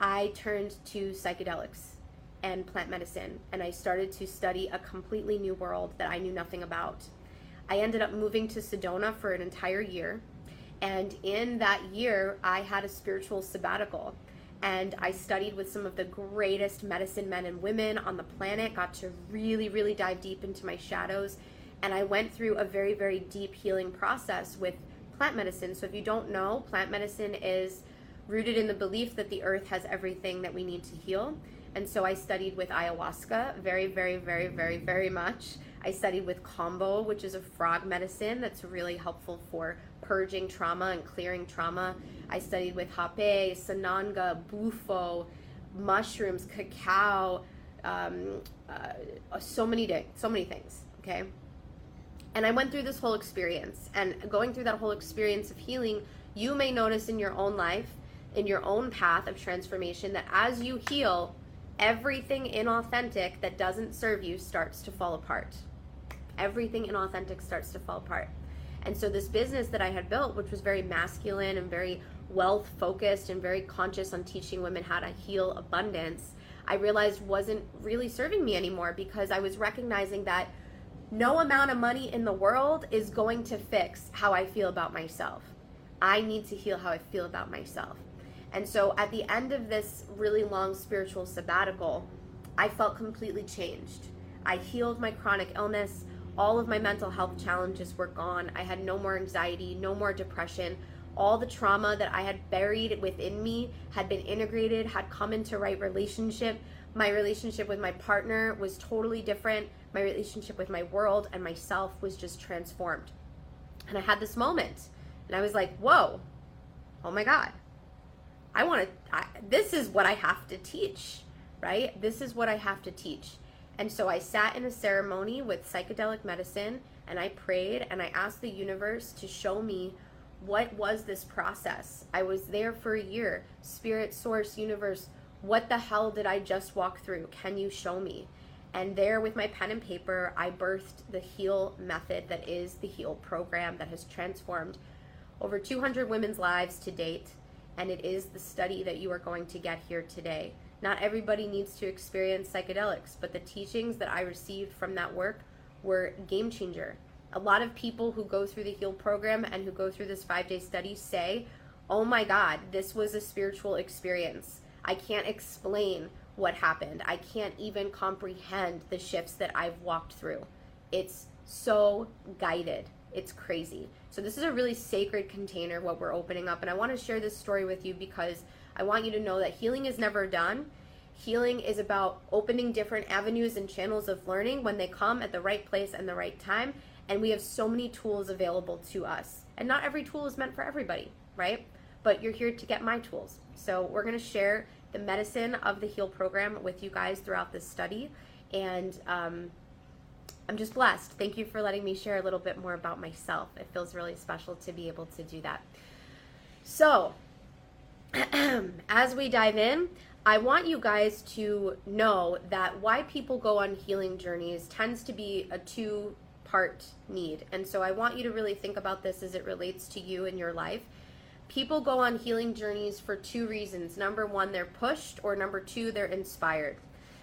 I turned to psychedelics and plant medicine and I started to study a completely new world that I knew nothing about. I ended up moving to Sedona for an entire year. And in that year, I had a spiritual sabbatical and I studied with some of the greatest medicine men and women on the planet, got to really, really dive deep into my shadows. And I went through a very, very deep healing process with plant medicine. So if you don't know, plant medicine is rooted in the belief that the earth has everything that we need to heal. And so I studied with ayahuasca very, very, very, very, very much. I studied with kambo, which is a frog medicine that's really helpful for purging trauma and clearing trauma. I studied with hape, sananga, bufo, mushrooms, cacao, um, uh, so many day, so many things. Okay, and I went through this whole experience, and going through that whole experience of healing, you may notice in your own life, in your own path of transformation, that as you heal, everything inauthentic that doesn't serve you starts to fall apart. Everything inauthentic starts to fall apart. And so, this business that I had built, which was very masculine and very wealth focused and very conscious on teaching women how to heal abundance, I realized wasn't really serving me anymore because I was recognizing that no amount of money in the world is going to fix how I feel about myself. I need to heal how I feel about myself. And so at the end of this really long spiritual sabbatical, I felt completely changed. I healed my chronic illness. All of my mental health challenges were gone. I had no more anxiety, no more depression all the trauma that I had buried within me had been integrated, had come into right relationship. My relationship with my partner was totally different. My relationship with my world and myself was just transformed. And I had this moment, and I was like, whoa, oh my God, I want to, this is what I have to teach, right? This is what I have to teach. And so I sat in a ceremony with psychedelic medicine and I prayed and I asked the universe to show me what was this process. I was there for a year. Spirit, source, universe, what the hell did I just walk through? Can you show me? And there, with my pen and paper, I birthed the HEAL method that is the HEAL program that has transformed over 200 women's lives to date. And it is the study that you are going to get here today. Not everybody needs to experience psychedelics, but the teachings that I received from that work were game changer. A lot of people who go through the HEAL program and who go through this five day study say, Oh my God, this was a spiritual experience. I can't explain what happened. I can't even comprehend the shifts that I've walked through. It's so guided. It's crazy. So, this is a really sacred container, what we're opening up. And I want to share this story with you because I want you to know that healing is never done. Healing is about opening different avenues and channels of learning when they come at the right place and the right time. And we have so many tools available to us. And not every tool is meant for everybody, right? But you're here to get my tools. So we're going to share the medicine of the HEAL program with you guys throughout this study. And um, I'm just blessed. Thank you for letting me share a little bit more about myself. It feels really special to be able to do that. So, as we dive in, I want you guys to know that why people go on healing journeys tends to be a two part need. And so I want you to really think about this as it relates to you in your life. People go on healing journeys for two reasons. Number one, they're pushed, or number two, they're inspired.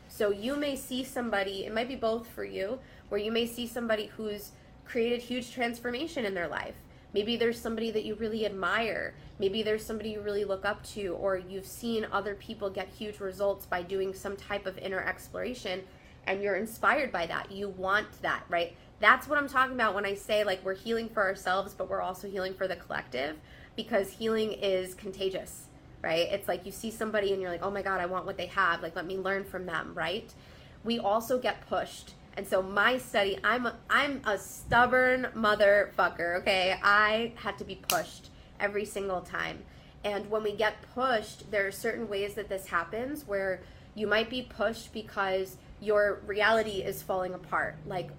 So you may see somebody, it might be both for you, where you may see somebody who's created huge transformation in their life. Maybe there's somebody that you really admire. Maybe there's somebody you really look up to, or you've seen other people get huge results by doing some type of inner exploration, and you're inspired by that. You want that, right? That's what I'm talking about when I say like we're healing for ourselves, but we're also healing for the collective because healing is contagious, right? It's like you see somebody and you're like, oh my God, I want what they have. Like, let me learn from them, right? We also get pushed. And so my study, I'm a, I'm a stubborn motherfucker, okay? I had to be pushed every single time. And when we get pushed, there are certain ways that this happens where you might be pushed because your reality is falling apart. Like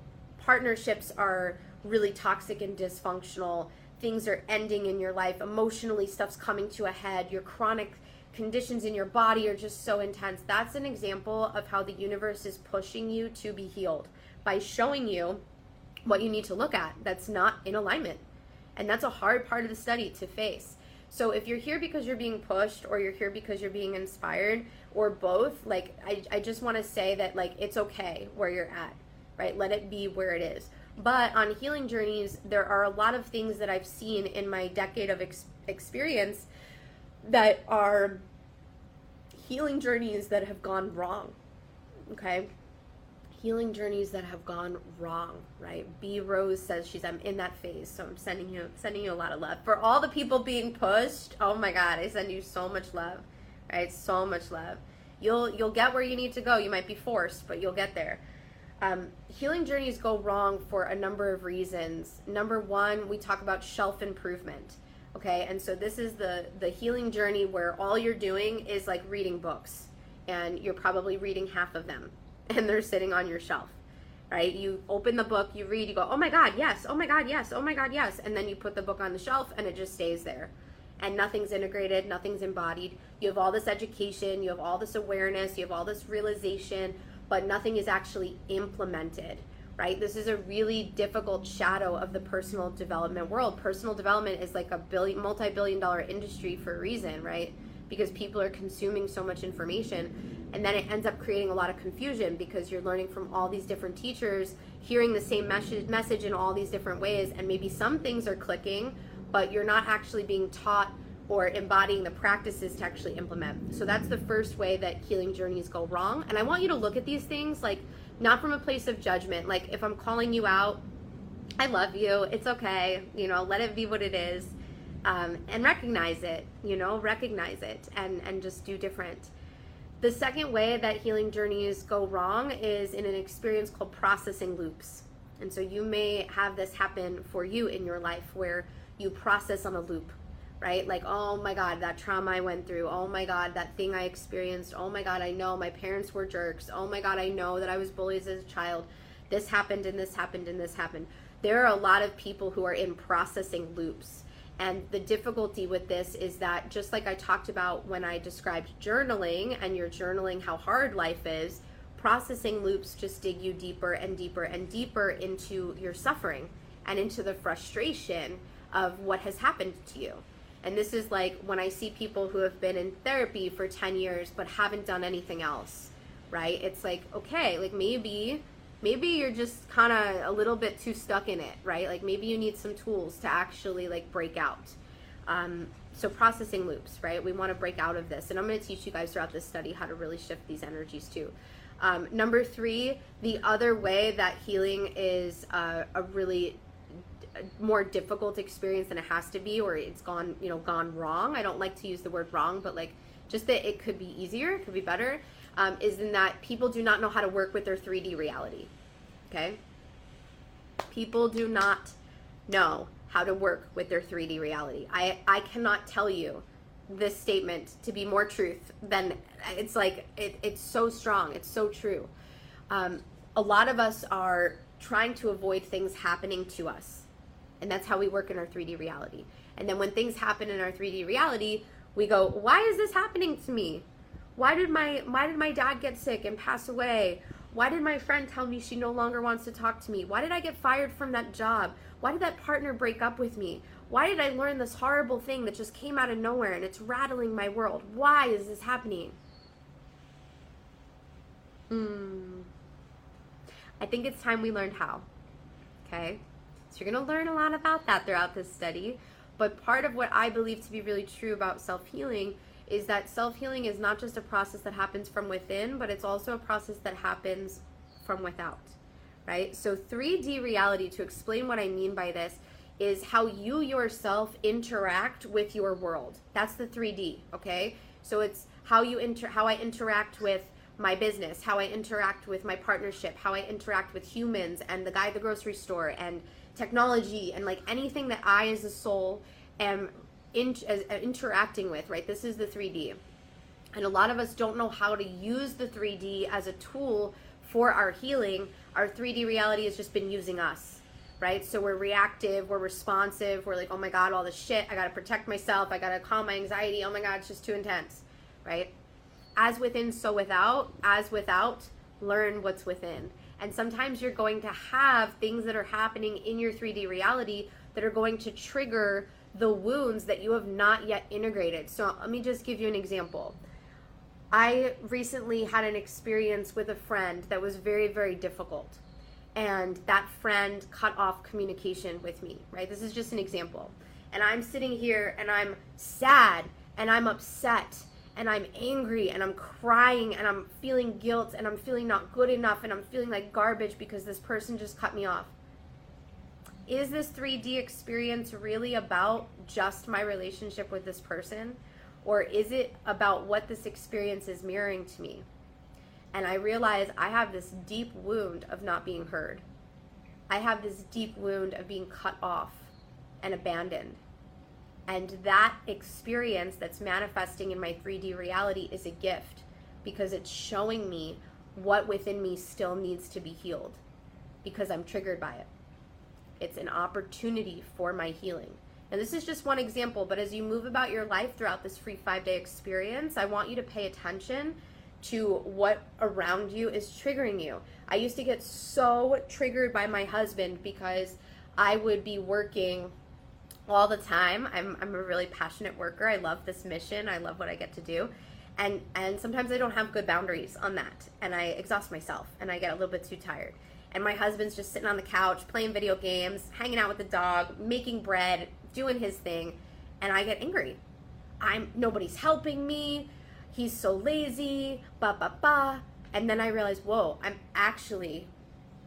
partnerships are really toxic and dysfunctional. Things are ending in your life. Emotionally stuff's coming to a head. Your chronic conditions in your body are just so intense. That's an example of how the universe is pushing you to be healed by showing you what you need to look at that's not in alignment. And that's a hard part of the study to face. So if you're here because you're being pushed or you're here because you're being inspired or both like i, I just want to say that like it's okay where you're at right? Let it be where it is. But on healing journeys, there are a lot of things that I've seen in my decade of ex- experience that are healing journeys that have gone wrong. Okay? Healing journeys that have gone wrong, right? B Rose says she's I'm in that phase, so I'm sending you sending you a lot of love. For all the people being pushed, oh my god, I send you so much love. Right? So much love. You'll you'll get where you need to go. You might be forced, but you'll get there. Um, healing journeys go wrong for a number of reasons. Number one, we talk about shelf improvement. Okay, and so this is the the healing journey where all you're doing is like reading books, and you're probably reading half of them, and they're sitting on your shelf. Right? You open the book, you read, you go, oh my God, yes, oh my God, yes, oh my God, yes, and then you put the book on the shelf, and it just stays there and nothing's integrated, nothing's embodied. You have all this education, you have all this awareness, you have all this realization, but nothing is actually implemented right? This is a really difficult shadow of the personal development world. Personal development is like a billion, multi-billion dollar industry for a reason, right? Because people are consuming so much information, and then it ends up creating a lot of confusion because you're learning from all these different teachers, hearing the same message message in all these different ways, and maybe some things are clicking, but you're not actually being taught or embodying the practices to actually implement. So that's the first way that healing journeys go wrong. And I want you to look at these things like not from a place of judgment. Like if I'm calling you out, I love you. It's okay. You know, let it be what it is. Um, and recognize it, you know, recognize it and, and just do different. The second way that healing journeys go wrong is in an experience called processing loops. And so you may have this happen for you in your life where you process on a loop right? Like, oh my God, that trauma I went through. Oh my God, that thing I experienced. Oh my God, I know my parents were jerks. Oh my God, I know that I was bullied as a child. This happened and this happened and this happened. There are a lot of people who are in processing loops. And the difficulty with this is that, just like I talked about when I described journaling and you're journaling how hard life is, processing loops just dig you deeper and deeper and deeper into your suffering and into the frustration of what has happened to you. And this is like when I see people who have been in therapy for 10 years but haven't done anything else, right? It's like, okay, like maybe maybe you're just kind of a little bit too stuck in it, right? Like maybe you need some tools to actually like break out. Um, so processing loops, right? We want to break out of this, and I'm going to teach you guys throughout this study how to really shift these energies too. Um, number three, the other way that healing is uh, a really more difficult experience than it has to be, or it's gone, you know, gone wrong. I don't like to use the word wrong, but like just that it could be easier, it could be better um, is in that people do not know how to work with their 3D reality. Okay? People do not know how to work with their 3D reality. I, I cannot tell you this statement to be more truth than it's like, it, it's so strong. It's so true. Um, a lot of us are trying to avoid things happening to us. And that's how we work in our 3D reality. And then when things happen in our 3D reality, we go, why is this happening to me? Why did my why did my dad get sick and pass away? Why did my friend tell me she no longer wants to talk to me? Why did I get fired from that job? Why did that partner break up with me? Why did I learn this horrible thing that just came out of nowhere and it's rattling my world? Why is this happening? Hmm. I think it's time we learned how. Okay? So you're going to learn a lot about that throughout this study. But part of what I believe to be really true about self healing is that self healing is not just a process that happens from within, but it's also a process that happens from without, right? So, 3D reality, to explain what I mean by this, is how you yourself interact with your world. That's the 3D, okay? So, it's how you inter how I interact with my business, how I interact with my partnership, how I interact with humans and the guy at the grocery store and technology and like anything that I as a soul am in, as, uh, interacting with, right? This is the 3D. And a lot of us don't know how to use the 3D as a tool for our healing. Our 3D reality has just been using us, right? So we're reactive, we're responsive, we're like, oh my God, all this shit, I gotta protect myself, I gotta calm my anxiety, oh my God, it's just too intense, right? As within, so without, as without, learn what's within. And sometimes you're going to have things that are happening in your 3D reality that are going to trigger the wounds that you have not yet integrated. So let me just give you an example. I recently had an experience with a friend that was very, very difficult. And that friend cut off communication with me, right? This is just an example. And I'm sitting here and I'm sad and I'm upset and I'm angry and I'm crying and I'm feeling guilt and I'm feeling not good enough and I'm feeling like garbage because this person just cut me off is this 3D experience really about just my relationship with this person? Or is it about what this experience is mirroring to me? And I realize I have this deep wound of not being heard. I have this deep wound of being cut off and abandoned. And that experience that's manifesting in my 3D reality is a gift because it's showing me what within me still needs to be healed because I'm triggered by it. It's an opportunity for my healing. And this is just one example, but as you move about your life throughout this free five day experience, I want you to pay attention to what around you is triggering you. I used to get so triggered by my husband because I would be working all the time. I'm, I'm a really passionate worker. I love this mission. I love what I get to do. And, and sometimes I don't have good boundaries on that. And I exhaust myself and I get a little bit too tired and my husband's just sitting on the couch playing video games, hanging out with the dog, making bread, doing his thing, and I get angry. I'm nobody's helping me. He's so lazy, ba ba ba. And then I realize, whoa, I'm actually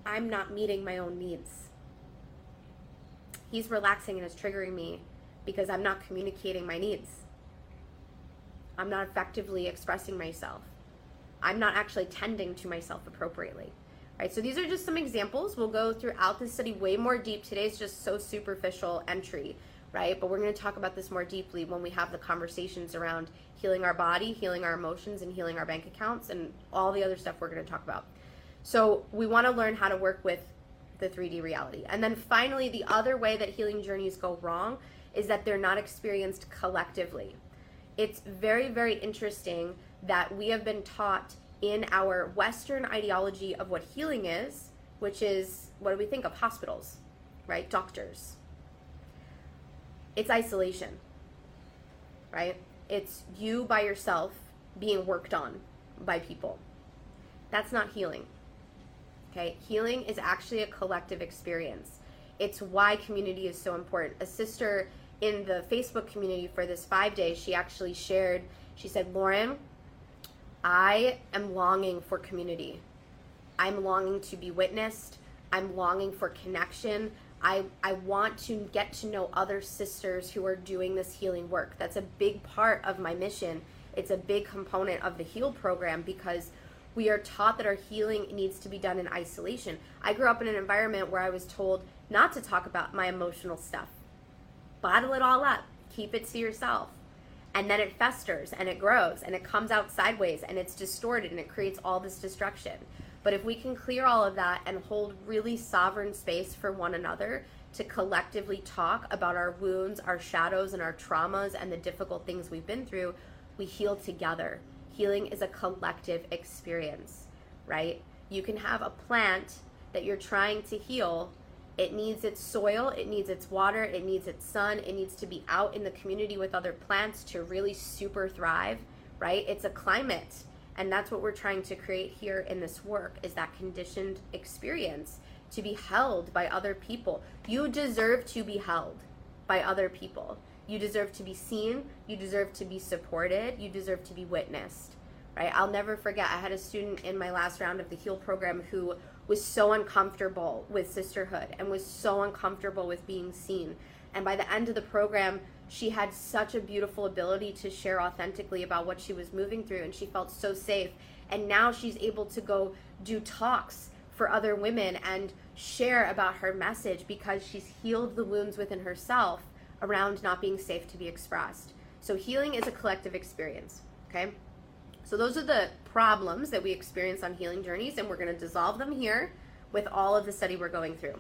I'm not meeting my own needs. He's relaxing and it's triggering me because I'm not communicating my needs. I'm not effectively expressing myself. I'm not actually tending to myself appropriately. Right, so these are just some examples. We'll go throughout the study way more deep. Today's just so superficial entry, right? But we're going to talk about this more deeply when we have the conversations around healing our body, healing our emotions, and healing our bank accounts, and all the other stuff we're going to talk about. So, we want to learn how to work with the 3D reality. And then finally, the other way that healing journeys go wrong is that they're not experienced collectively. It's very, very interesting that we have been taught in our Western ideology of what healing is, which is what do we think of? Hospitals, right? Doctors. It's isolation, right? It's you by yourself being worked on by people. That's not healing. Okay? Healing is actually a collective experience. It's why community is so important. A sister in the Facebook community for this five days, she actually shared, she said, Lauren, I am longing for community. I'm longing to be witnessed. I'm longing for connection. I, I want to get to know other sisters who are doing this healing work. That's a big part of my mission. It's a big component of the HEAL program because we are taught that our healing needs to be done in isolation. I grew up in an environment where I was told not to talk about my emotional stuff bottle it all up, keep it to yourself. And then it festers and it grows and it comes out sideways and it's distorted and it creates all this destruction. But if we can clear all of that and hold really sovereign space for one another to collectively talk about our wounds, our shadows, and our traumas and the difficult things we've been through, we heal together. Healing is a collective experience, right? You can have a plant that you're trying to heal it needs its soil, it needs its water, it needs its sun, it needs to be out in the community with other plants to really super thrive, right? It's a climate. And that's what we're trying to create here in this work is that conditioned experience to be held by other people. You deserve to be held by other people. You deserve to be seen, you deserve to be supported, you deserve to be witnessed. Right? I'll never forget I had a student in my last round of the heal program who was so uncomfortable with sisterhood and was so uncomfortable with being seen. And by the end of the program, she had such a beautiful ability to share authentically about what she was moving through, and she felt so safe. And now she's able to go do talks for other women and share about her message because she's healed the wounds within herself around not being safe to be expressed. So, healing is a collective experience, okay? So those are the problems that we experience on healing journeys, and we're going to dissolve them here with all of the study we're going through.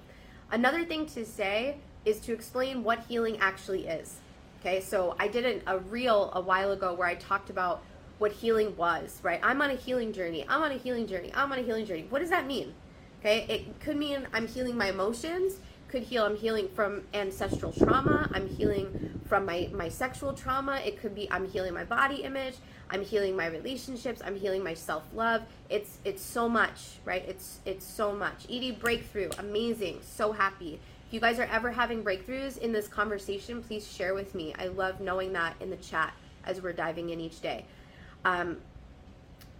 Another thing to say is to explain what healing actually is. Okay, so I did a, reel a while ago where I talked about what healing was, right? I'm on a healing journey. I'm on a healing journey. I'm on a healing journey. What does that mean? Okay, it could mean I'm healing my emotions, could heal I'm healing from ancestral trauma, I'm healing from my my sexual trauma, it could be I'm healing my body image, I'm healing my relationships. I'm healing my self-love. It's it's so much, right? It's it's so much. Edie breakthrough, amazing. So happy. If you guys are ever having breakthroughs in this conversation, please share with me. I love knowing that in the chat as we're diving in each day. Um,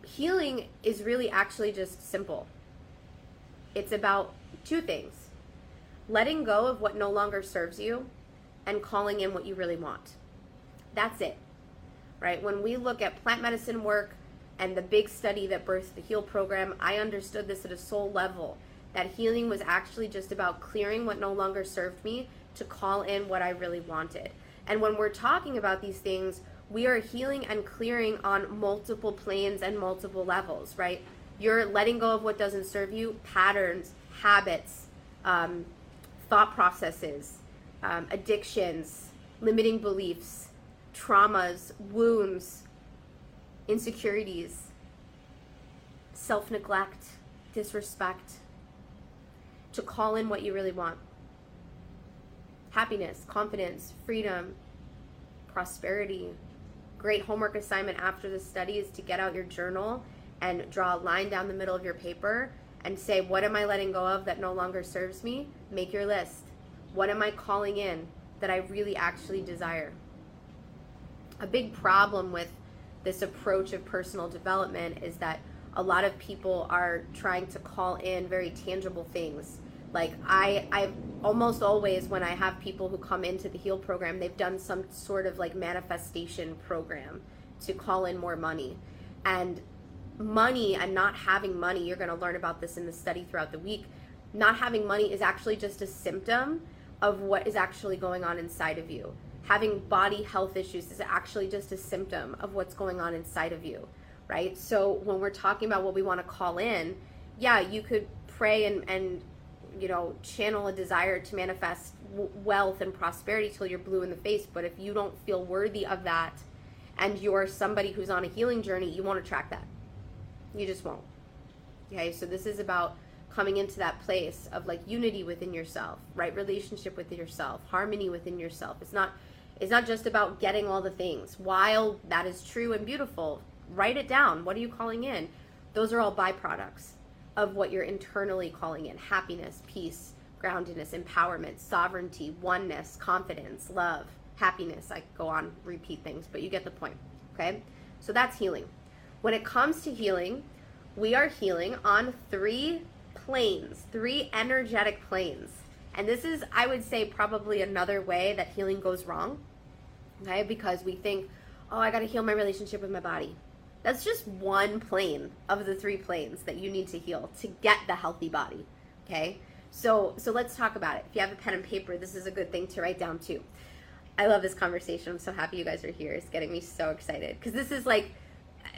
healing is really actually just simple. It's about two things letting go of what no longer serves you and calling in what you really want. That's it right? When we look at plant medicine work and the big study that birthed the HEAL program, I understood this at a soul level that healing was actually just about clearing what no longer served me to call in what I really wanted. And when we're talking about these things, we are healing and clearing on multiple planes and multiple levels, right? You're letting go of what doesn't serve you, patterns, habits, um, thought processes, um, addictions, limiting beliefs, traumas, wounds, insecurities, self neglect, disrespect, to call in what you really want happiness, confidence, freedom, prosperity. Great homework assignment after the study is to get out your journal and draw a line down the middle of your paper and say, What am I letting go of that no longer serves me? Make your list. What am I calling in that I really actually desire? a big problem with this approach of personal development is that a lot of people are trying to call in very tangible things like i i almost always when i have people who come into the heal program they've done some sort of like manifestation program to call in more money and money and not having money you're going to learn about this in the study throughout the week not having money is actually just a symptom of what is actually going on inside of you. Having body health issues is actually just a symptom of what's going on inside of you, right? So when we're talking about what we want to call in, yeah, you could pray and, and you know, channel a desire to manifest wealth and prosperity till you're blue in the face. But if you don't feel worthy of that and you're somebody who's on a healing journey, you won't attract that. You just won't. Okay, so this is about coming into that place of like unity within yourself, right relationship with yourself, harmony within yourself. It's not it's not just about getting all the things. While that is true and beautiful, write it down. What are you calling in? Those are all byproducts of what you're internally calling in. Happiness, peace, groundedness, empowerment, sovereignty, oneness, confidence, love, happiness. I go on repeat things, but you get the point. Okay? So that's healing. When it comes to healing, we are healing on three planes, three energetic planes. And this is, I would say, probably another way that healing goes wrong. Okay, because we think, oh, I got to heal my relationship with my body. That's just one plane of the three planes that you need to heal to get the healthy body. Okay, so so let's talk about it. If you have a pen and paper, this is a good thing to write down too. I love this conversation. I'm so happy you guys are here. It's getting me so excited because this is like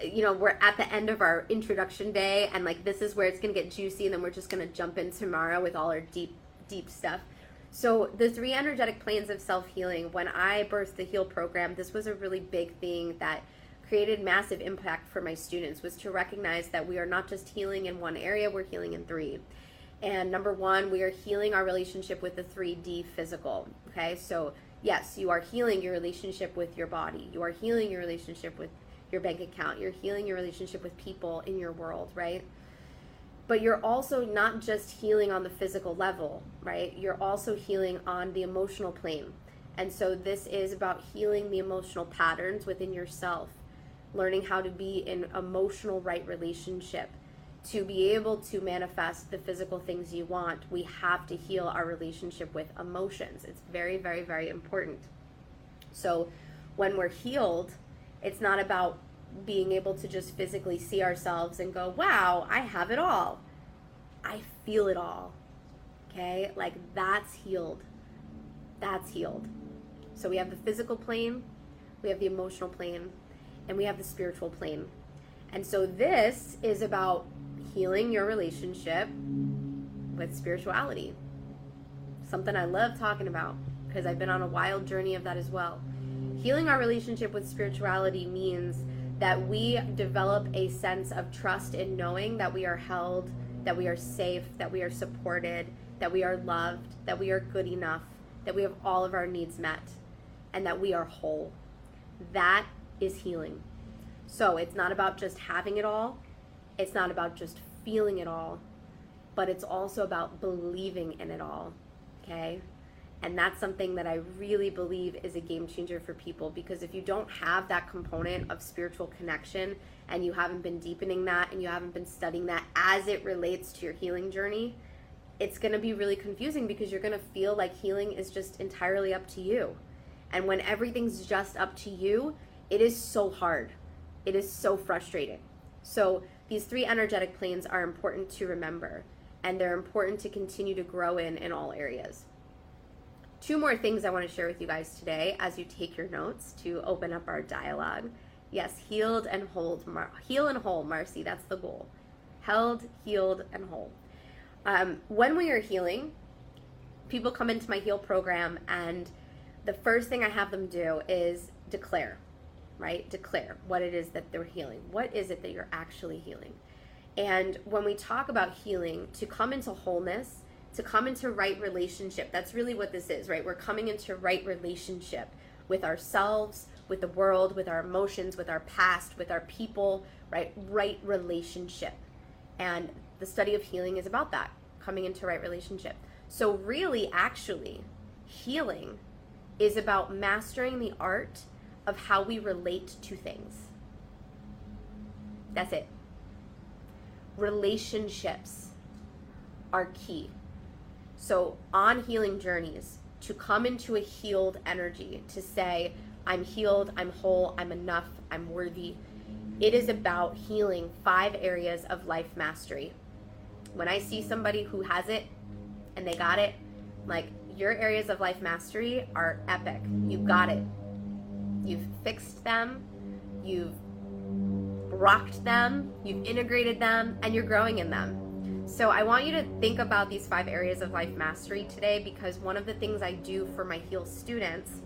you know, we're at the end of our introduction day, and like this is where it's gonna get juicy, and then we're just gonna jump in tomorrow with all our deep, deep stuff. So, the three energetic planes of self healing, when I birthed the Heal program, this was a really big thing that created massive impact for my students was to recognize that we are not just healing in one area, we're healing in three. And number one, we are healing our relationship with the 3D physical. Okay, so yes, you are healing your relationship with your body, you are healing your relationship with your bank account, you're healing your relationship with people in your world, right? But you're also not just healing on the physical level, right? You're also healing on the emotional plane. And so this is about healing the emotional patterns within yourself, learning how to be in emotional right relationship. To be able to manifest the physical things you want, we have to heal our relationship with emotions. It's very, very, very important. So when we're healed, it's not about being able to just physically see ourselves and go, wow, I have it all. I feel it all. Okay? Like that's healed. That's healed. So we have the physical plane, we have the emotional plane, and we have the spiritual plane. And so this is about healing your relationship with spirituality. Something I love talking about because I've been on a wild journey of that as well. Healing our relationship with spirituality means that we develop a sense of trust in knowing that we are held, that we are safe, that we are supported, that we are loved, that we are good enough, that we have all of our needs met, and that we are whole. That is healing. So it's not about just having it all, it's not about just feeling it all, but it's also about believing in it all. Okay? And that's something that I really believe is a game changer for people because if you don't have that component of spiritual connection and you haven't been deepening that and you haven't been studying that as it relates to your healing journey, it's going to be really confusing because you're going to feel like healing is just entirely up to you. And when everything's just up to you, it is so hard. It is so frustrating. So, these three energetic planes are important to remember and they're important to continue to grow in in all areas two more things I want to share with you guys today as you take your notes to open up our dialogue. Yes, healed and hold, Mar- heal and whole, Marcy. That's the goal. Held, healed, and whole. Um, when we are healing, people come into my heal program, and the first thing I have them do is declare, right? Declare what it is that they're healing. What is it that you're actually healing? And when we talk about healing, to come into wholeness, to come into right relationship. That's really what this is, right? We're coming into right relationship with ourselves, with the world, with our emotions, with our past, with our people, right? Right relationship. And the study of healing is about that, coming into right relationship. So, really, actually, healing is about mastering the art of how we relate to things. That's it. Relationships are key. So, on healing journeys, to come into a healed energy, to say, I'm healed, I'm whole, I'm enough, I'm worthy, it is about healing five areas of life mastery. When I see somebody who has it and they got it, like, your areas of life mastery are epic. You got it. You've fixed them, you've rocked them, you've integrated them, and you're growing in them. So, I want you to think about these five areas of life mastery today because one of the things I do for my Heal students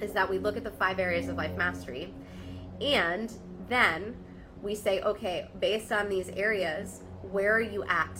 is that we look at the five areas of life mastery and then we say, okay, based on these areas, where are you at?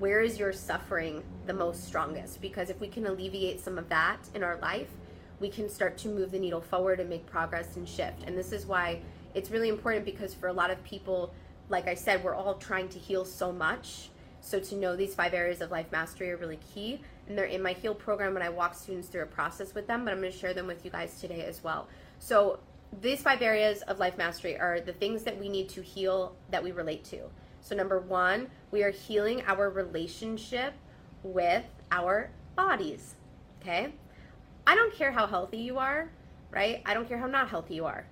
Where is your suffering the most strongest? Because if we can alleviate some of that in our life, we can start to move the needle forward and make progress and shift. And this is why it's really important because for a lot of people, like I said, we're all trying to heal so much. So to know these five areas of life mastery are really key. And they're in my heal program when I walk students through a process with them, but I'm going to share them with you guys today as well. So these five areas of life mastery are the things that we need to heal that we relate to. So, number one, we are healing our relationship with our bodies. Okay? I don't care how healthy you are, right? I don't care how not healthy you are.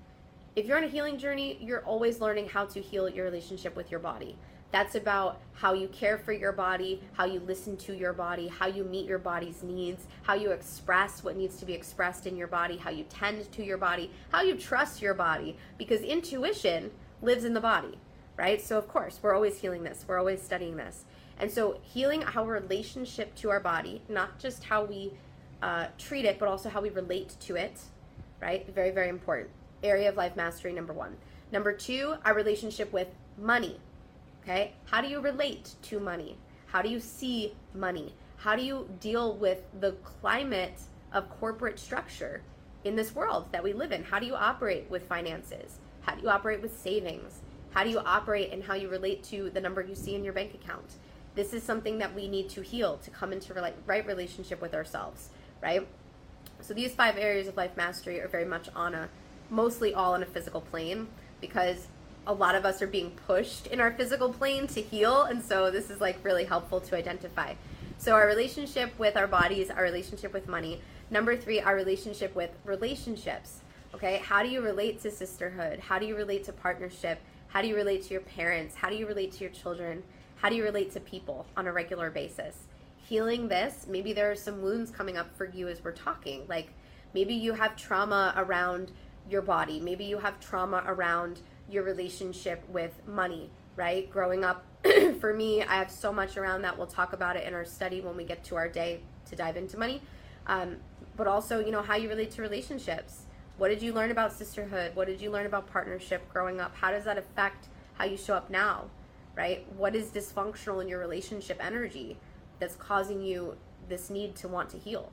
If you're on a healing journey, you're always learning how to heal your relationship with your body. That's about how you care for your body, how you listen to your body, how you meet your body's needs, how you express what needs to be expressed in your body, how you tend to your body, how you trust your body, because intuition lives in the body, right? So, of course, we're always healing this, we're always studying this. And so, healing our relationship to our body, not just how we uh, treat it, but also how we relate to it, right? Very, very important. Area of life mastery, number one. Number two, our relationship with money Okay? How do you relate to money? How do you see money? How do you deal with the climate of corporate structure in this world that we live in? How do you operate with finances? How do you operate with savings? How do you operate and how you relate to the number you see in your bank account? This is something that we need to heal to come into right relationship with ourselves, right? So these five areas of life mastery are very much on a mostly all on a physical plane because a lot of us are being pushed in our physical plane to heal. And so this is like really helpful to identify. So our relationship with our bodies, our relationship with money. Number three, our relationship with relationships. Okay, how do you relate to sisterhood? How do you relate to partnership? How do you relate to your parents? How do you relate to your children? How do you relate to people on a regular basis? Healing this, maybe there are some wounds coming up for you as we're talking. Like maybe you have trauma around your body, maybe you have trauma around your relationship with money, right? Growing up, for me, I have so much around that. We'll talk about it in our study when we get to our day to dive into money. Um, but also, you know, how you relate to relationships. What did you learn about sisterhood? What did you learn about partnership growing up? How does that affect how you show up now, right? What is dysfunctional in your relationship energy that's causing you this need to want to heal,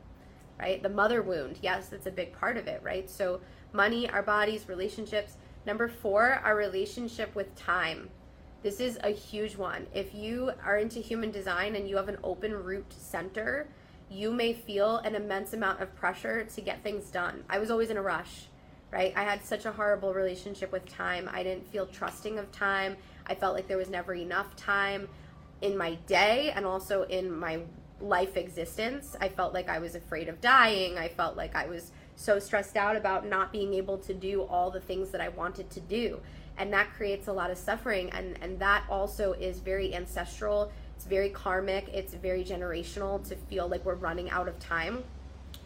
right? The mother wound, yes, that's a big part of it, right? So, money, our bodies, relationships, Number four, our relationship with time. This is a huge one. If you are into human design and you have an open root center, you may feel an immense amount of pressure to get things done. I was always in a rush, right? I had such a horrible relationship with time. I didn't feel trusting of time. I felt like there was never enough time in my day and also in my life existence. I felt like I was afraid of dying. I felt like I was so stressed out about not being able to do all the things that I wanted to do. And that creates a lot of suffering. And, and that also is very ancestral. It's very karmic. It's very generational to feel like we're running out of time.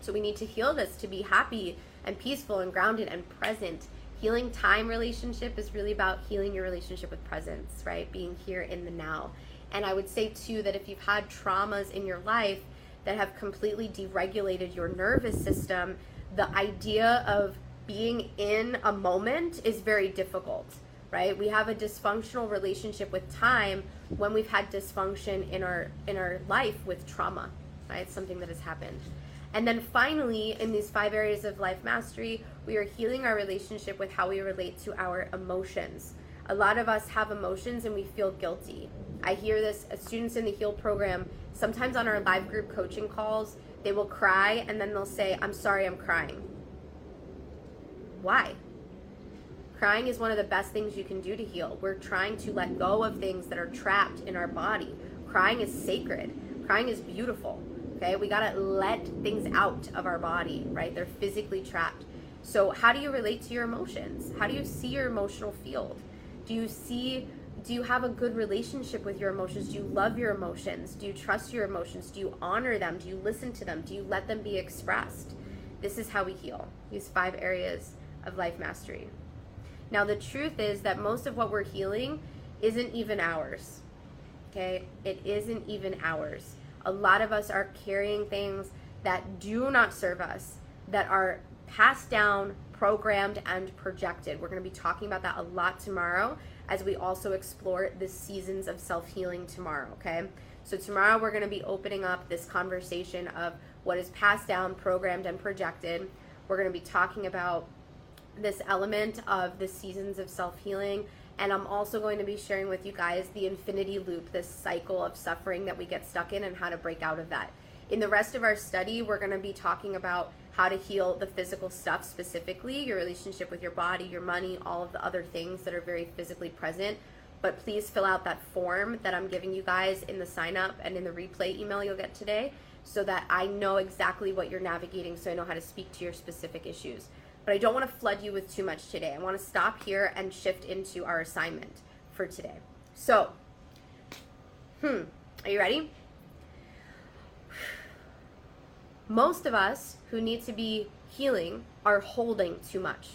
So we need to heal this to be happy and peaceful and grounded and present. Healing time relationship is really about healing your relationship with presence, right? Being here in the now. And I would say too that if you've had traumas in your life that have completely deregulated your nervous system, the idea of being in a moment is very difficult, right? We have a dysfunctional relationship with time when we've had dysfunction in our in our life with trauma, right? Something that has happened. And then finally, in these five areas of life mastery, we are healing our relationship with how we relate to our emotions. A lot of us have emotions and we feel guilty. I hear this uh, students in the HEAL program, sometimes on our live group coaching calls, they will cry and then they'll say, I'm sorry, I'm crying. Why? Crying is one of the best things you can do to heal. We're trying to let go of things that are trapped in our body. Crying is sacred, crying is beautiful. Okay, we gotta let things out of our body, right? They're physically trapped. So, how do you relate to your emotions? How do you see your emotional field? Do you see do you have a good relationship with your emotions? Do you love your emotions? Do you trust your emotions? Do you honor them? Do you listen to them? Do you let them be expressed? This is how we heal. These five areas of life mastery. Now, the truth is that most of what we're healing isn't even ours. Okay? It isn't even ours. A lot of us are carrying things that do not serve us, that are passed down, programmed, and projected. We're going to be talking about that a lot tomorrow as we also explore the seasons of self healing tomorrow, okay? So, tomorrow we're going to be opening up this conversation of what is passed down, programmed, and projected. We're going to be talking about this element of the seasons of self healing. And I'm also going to be sharing with you guys the infinity loop, this cycle of suffering that we get stuck in, and how to break out of that. In the rest of our study, we're going to be talking about how to heal the physical stuff specifically, your relationship with your body, your money, all of the other things that are very physically present. But please fill out that form that I'm giving you guys in the sign up and in the replay email you'll get today so that I know exactly what you're navigating so I know how to speak to your specific issues. But I don't want to flood you with too much today. I want to stop here and shift into our assignment for today. So, hmm, are you ready? Most of us who need to be healing are holding too much.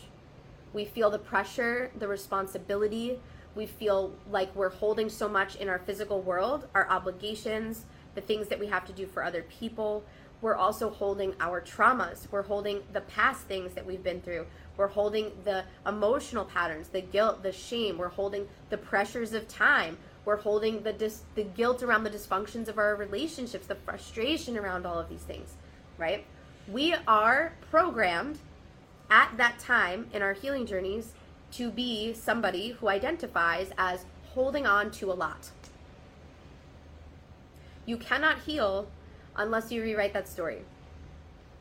We feel the pressure, the responsibility. We feel like we're holding so much in our physical world, our obligations, the things that we have to do for other people. We're also holding our traumas. We're holding the past things that we've been through. We're holding the emotional patterns, the guilt, the shame. We're holding the pressures of time. We're holding the dis- the guilt around the dysfunctions of our relationships, the frustration around all of these things right? We are programmed at that time in our healing journeys to be somebody who identifies as holding on to a lot. You cannot heal unless you rewrite that story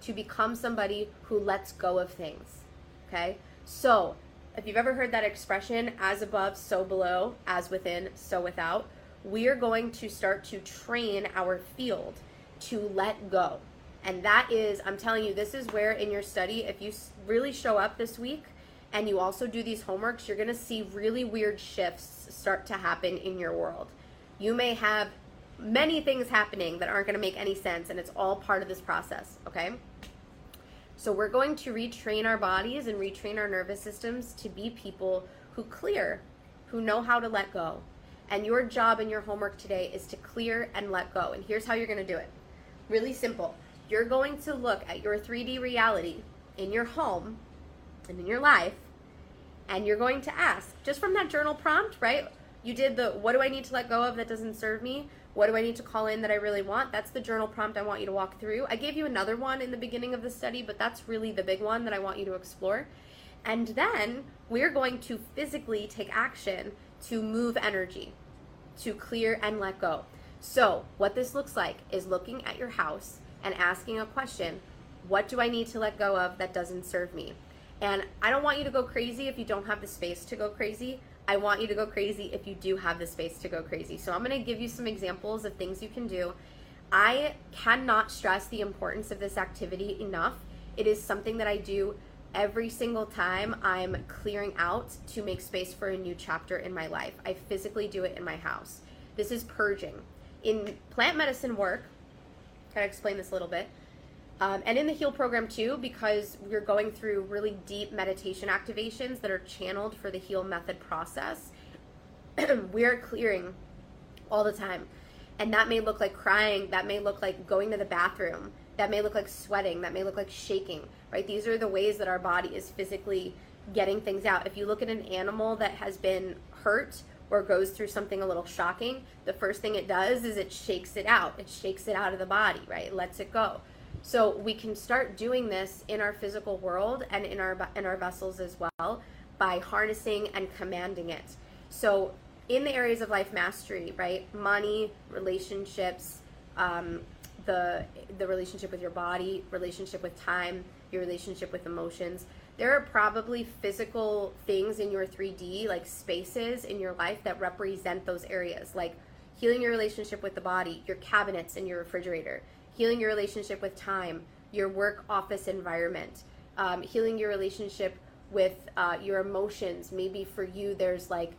to become somebody who lets go of things. Okay? So, if you've ever heard that expression, as above, so below, as within, so without, we are going to start to train our field to let go. And that is, I'm telling you, this is where in your study, if you really show up this week and you also do these homeworks, you're going to see really weird shifts start to happen in your world. You may have many things happening that aren't going to make any sense, and it's all part of this process, okay? So, we're going to retrain our bodies and retrain our nervous systems to be people who clear, who know how to let go. And your job and your homework today is to clear and let go. And here's how you're going to do it really simple you're going to look at your 3D reality in your home and in your life, and you're going to ask, just from that journal prompt, right? You did the what do I need to let go of that doesn't serve me? What do I need to call in that I really want? That's the journal prompt I want you to walk through. I gave you another one in the beginning of the study, but that's really the big one that I want you to explore. And then we're going to physically take action to move energy, to clear and let go. So, what this looks like is looking at your house and asking a question what do I need to let go of that doesn't serve me? And I don't want you to go crazy if you don't have the space to go crazy. I want you to go crazy if you do have the space to go crazy. So I'm to give you some examples of things you can do. I cannot stress the importance of this activity enough. It is something that I do every single time I'm clearing out to make space for a new chapter in my life. I physically do it in my house. This is purging. In plant medicine work, kind of explain this a little bit. Um, and in the Heal program too, because we're going through really deep meditation activations that are channeled for the Heal method process, we are clearing all the time. And that may look like crying, that may look like going to the bathroom, that may look like sweating, that may look like shaking, right? These are the ways that our body is physically getting things out. If you look at an animal that has been hurt or goes through something a little shocking, the first thing it does is it shakes it out. It shakes it out of the body, right? It lets it go. So we can start doing this in our physical world and in our in our vessels as well by harnessing and commanding it. So in the areas of life mastery, right? Money, relationships, um, the the relationship with your body, relationship with time, your relationship with emotions there are probably physical things in your 3D, like spaces in your life that represent those areas, like healing your relationship with the body, your cabinets and your refrigerator, healing your relationship with time, your work office environment, um, healing your relationship with uh, your emotions. Maybe for you, there's like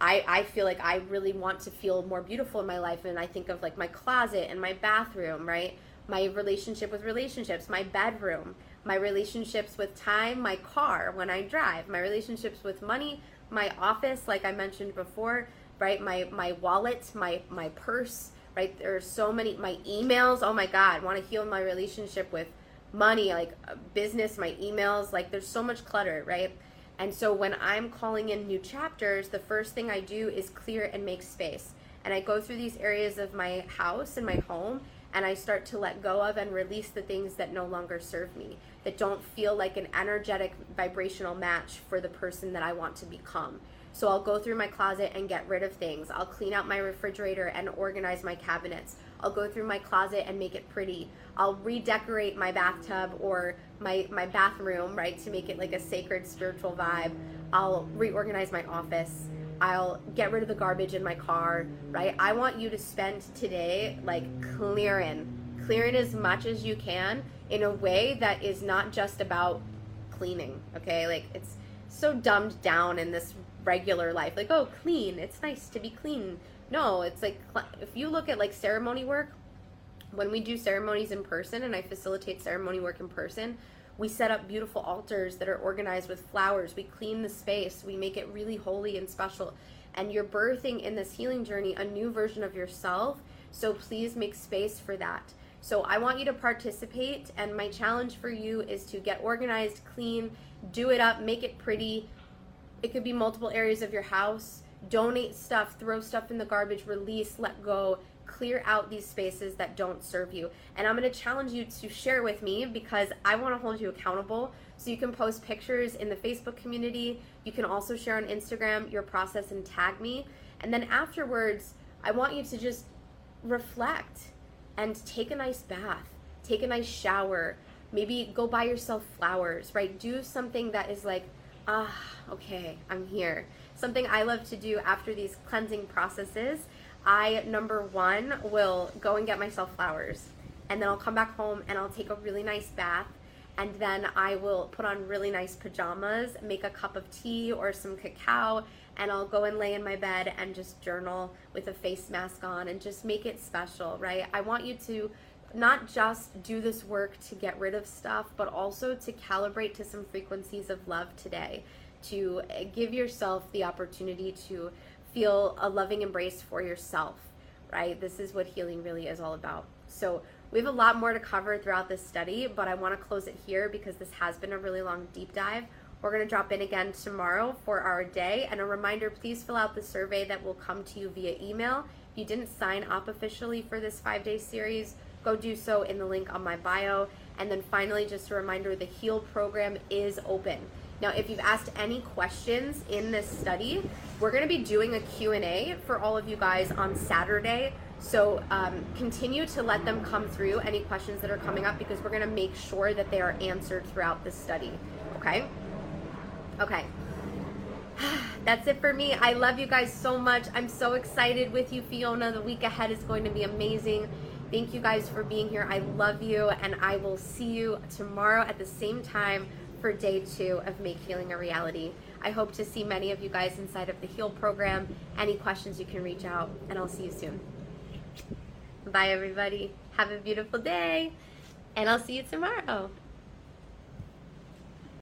I, I feel like I really want to feel more beautiful in my life. And I think of like my closet and my bathroom, right? My relationship with relationships, my bedroom, my relationships with time, my car when I drive, my relationships with money, my office, like I mentioned before, right? My, my wallet, my, my purse, right? There's so many, my emails. Oh my God, want to heal my relationship with money, like uh, business, my emails. Like there's so much clutter, right? And so when I'm calling in new chapters, the first thing I do is clear and make space. And I go through these areas of my house and my home and I start to let go of and release the things that no longer serve me, that don't feel like an energetic vibrational match for the person that I want to become. So I'll go through my closet and get rid of things. I'll clean out my refrigerator and organize my cabinets. I'll go through my closet and make it pretty. I'll redecorate my bathtub or my, my bathroom, right, to make it like a sacred spiritual vibe. I'll reorganize my office. I'll get rid of the garbage in my car, right? I want you to spend today like clearing, clearing as much as you can in a way that is not just about cleaning, okay? Like it's so dumbed down in this regular life. Like, oh, clean, it's nice to be clean. No, it's like if you look at like ceremony work, when we do ceremonies in person and I facilitate ceremony work in person, we set up beautiful altars that are organized with flowers. We clean the space. We make it really holy and special. And you're birthing in this healing journey a new version of yourself. So please make space for that. So I want you to participate. And my challenge for you is to get organized, clean, do it up, make it pretty. It could be multiple areas of your house donate stuff, throw stuff in the garbage, release, let go, clear out these spaces that don't serve you. And I'm going to challenge you to share with me because I want to hold you accountable. So you can post pictures in the Facebook community. You can also share on Instagram your process and tag me. And then afterwards, I want you to just reflect and take a nice bath, take a nice shower, maybe go buy yourself flowers, right? Do something that is like, ah, okay, I'm here. Something I love to do after these cleansing processes, I, number one, will go and get myself flowers. And then I'll come back home and I'll take a really nice bath. And then I will put on really nice pajamas, make a cup of tea or some cacao, and I'll go and lay in my bed and just journal with a face mask on and just make it special, right? I want you to not just do this work to get rid of stuff, but also to calibrate to some frequencies of love today to give yourself the opportunity to feel a loving embrace for yourself, right? This is what healing really is all about. So, we have a lot more to cover throughout this study, but I want to close it here because this has been a really long deep dive. We're going to drop in again tomorrow for our day. And a reminder please fill out the survey that will come to you via email. If you didn't sign up officially for this five day series, go do so in the link on my bio. And then finally, just a reminder the HEAL program is open. Now, if you've asked any questions in this study, we're going to be doing a Q&A for all of you guys on Saturday. So um, continue to let them come through, any questions that are coming up, because we're going to make sure that they are answered throughout the study. Okay? Okay. That's it for me. I love you guys so much. I'm so excited with you, Fiona. The week ahead is going to be amazing. Thank you guys for being here. I love you, and I will see you tomorrow at the same time for day two of Make Healing a Reality. I hope to see many of you guys inside of the HEAL program. Any questions, you can reach out, and I'll see you soon. Bye, everybody. Have a beautiful day, and I'll see you tomorrow.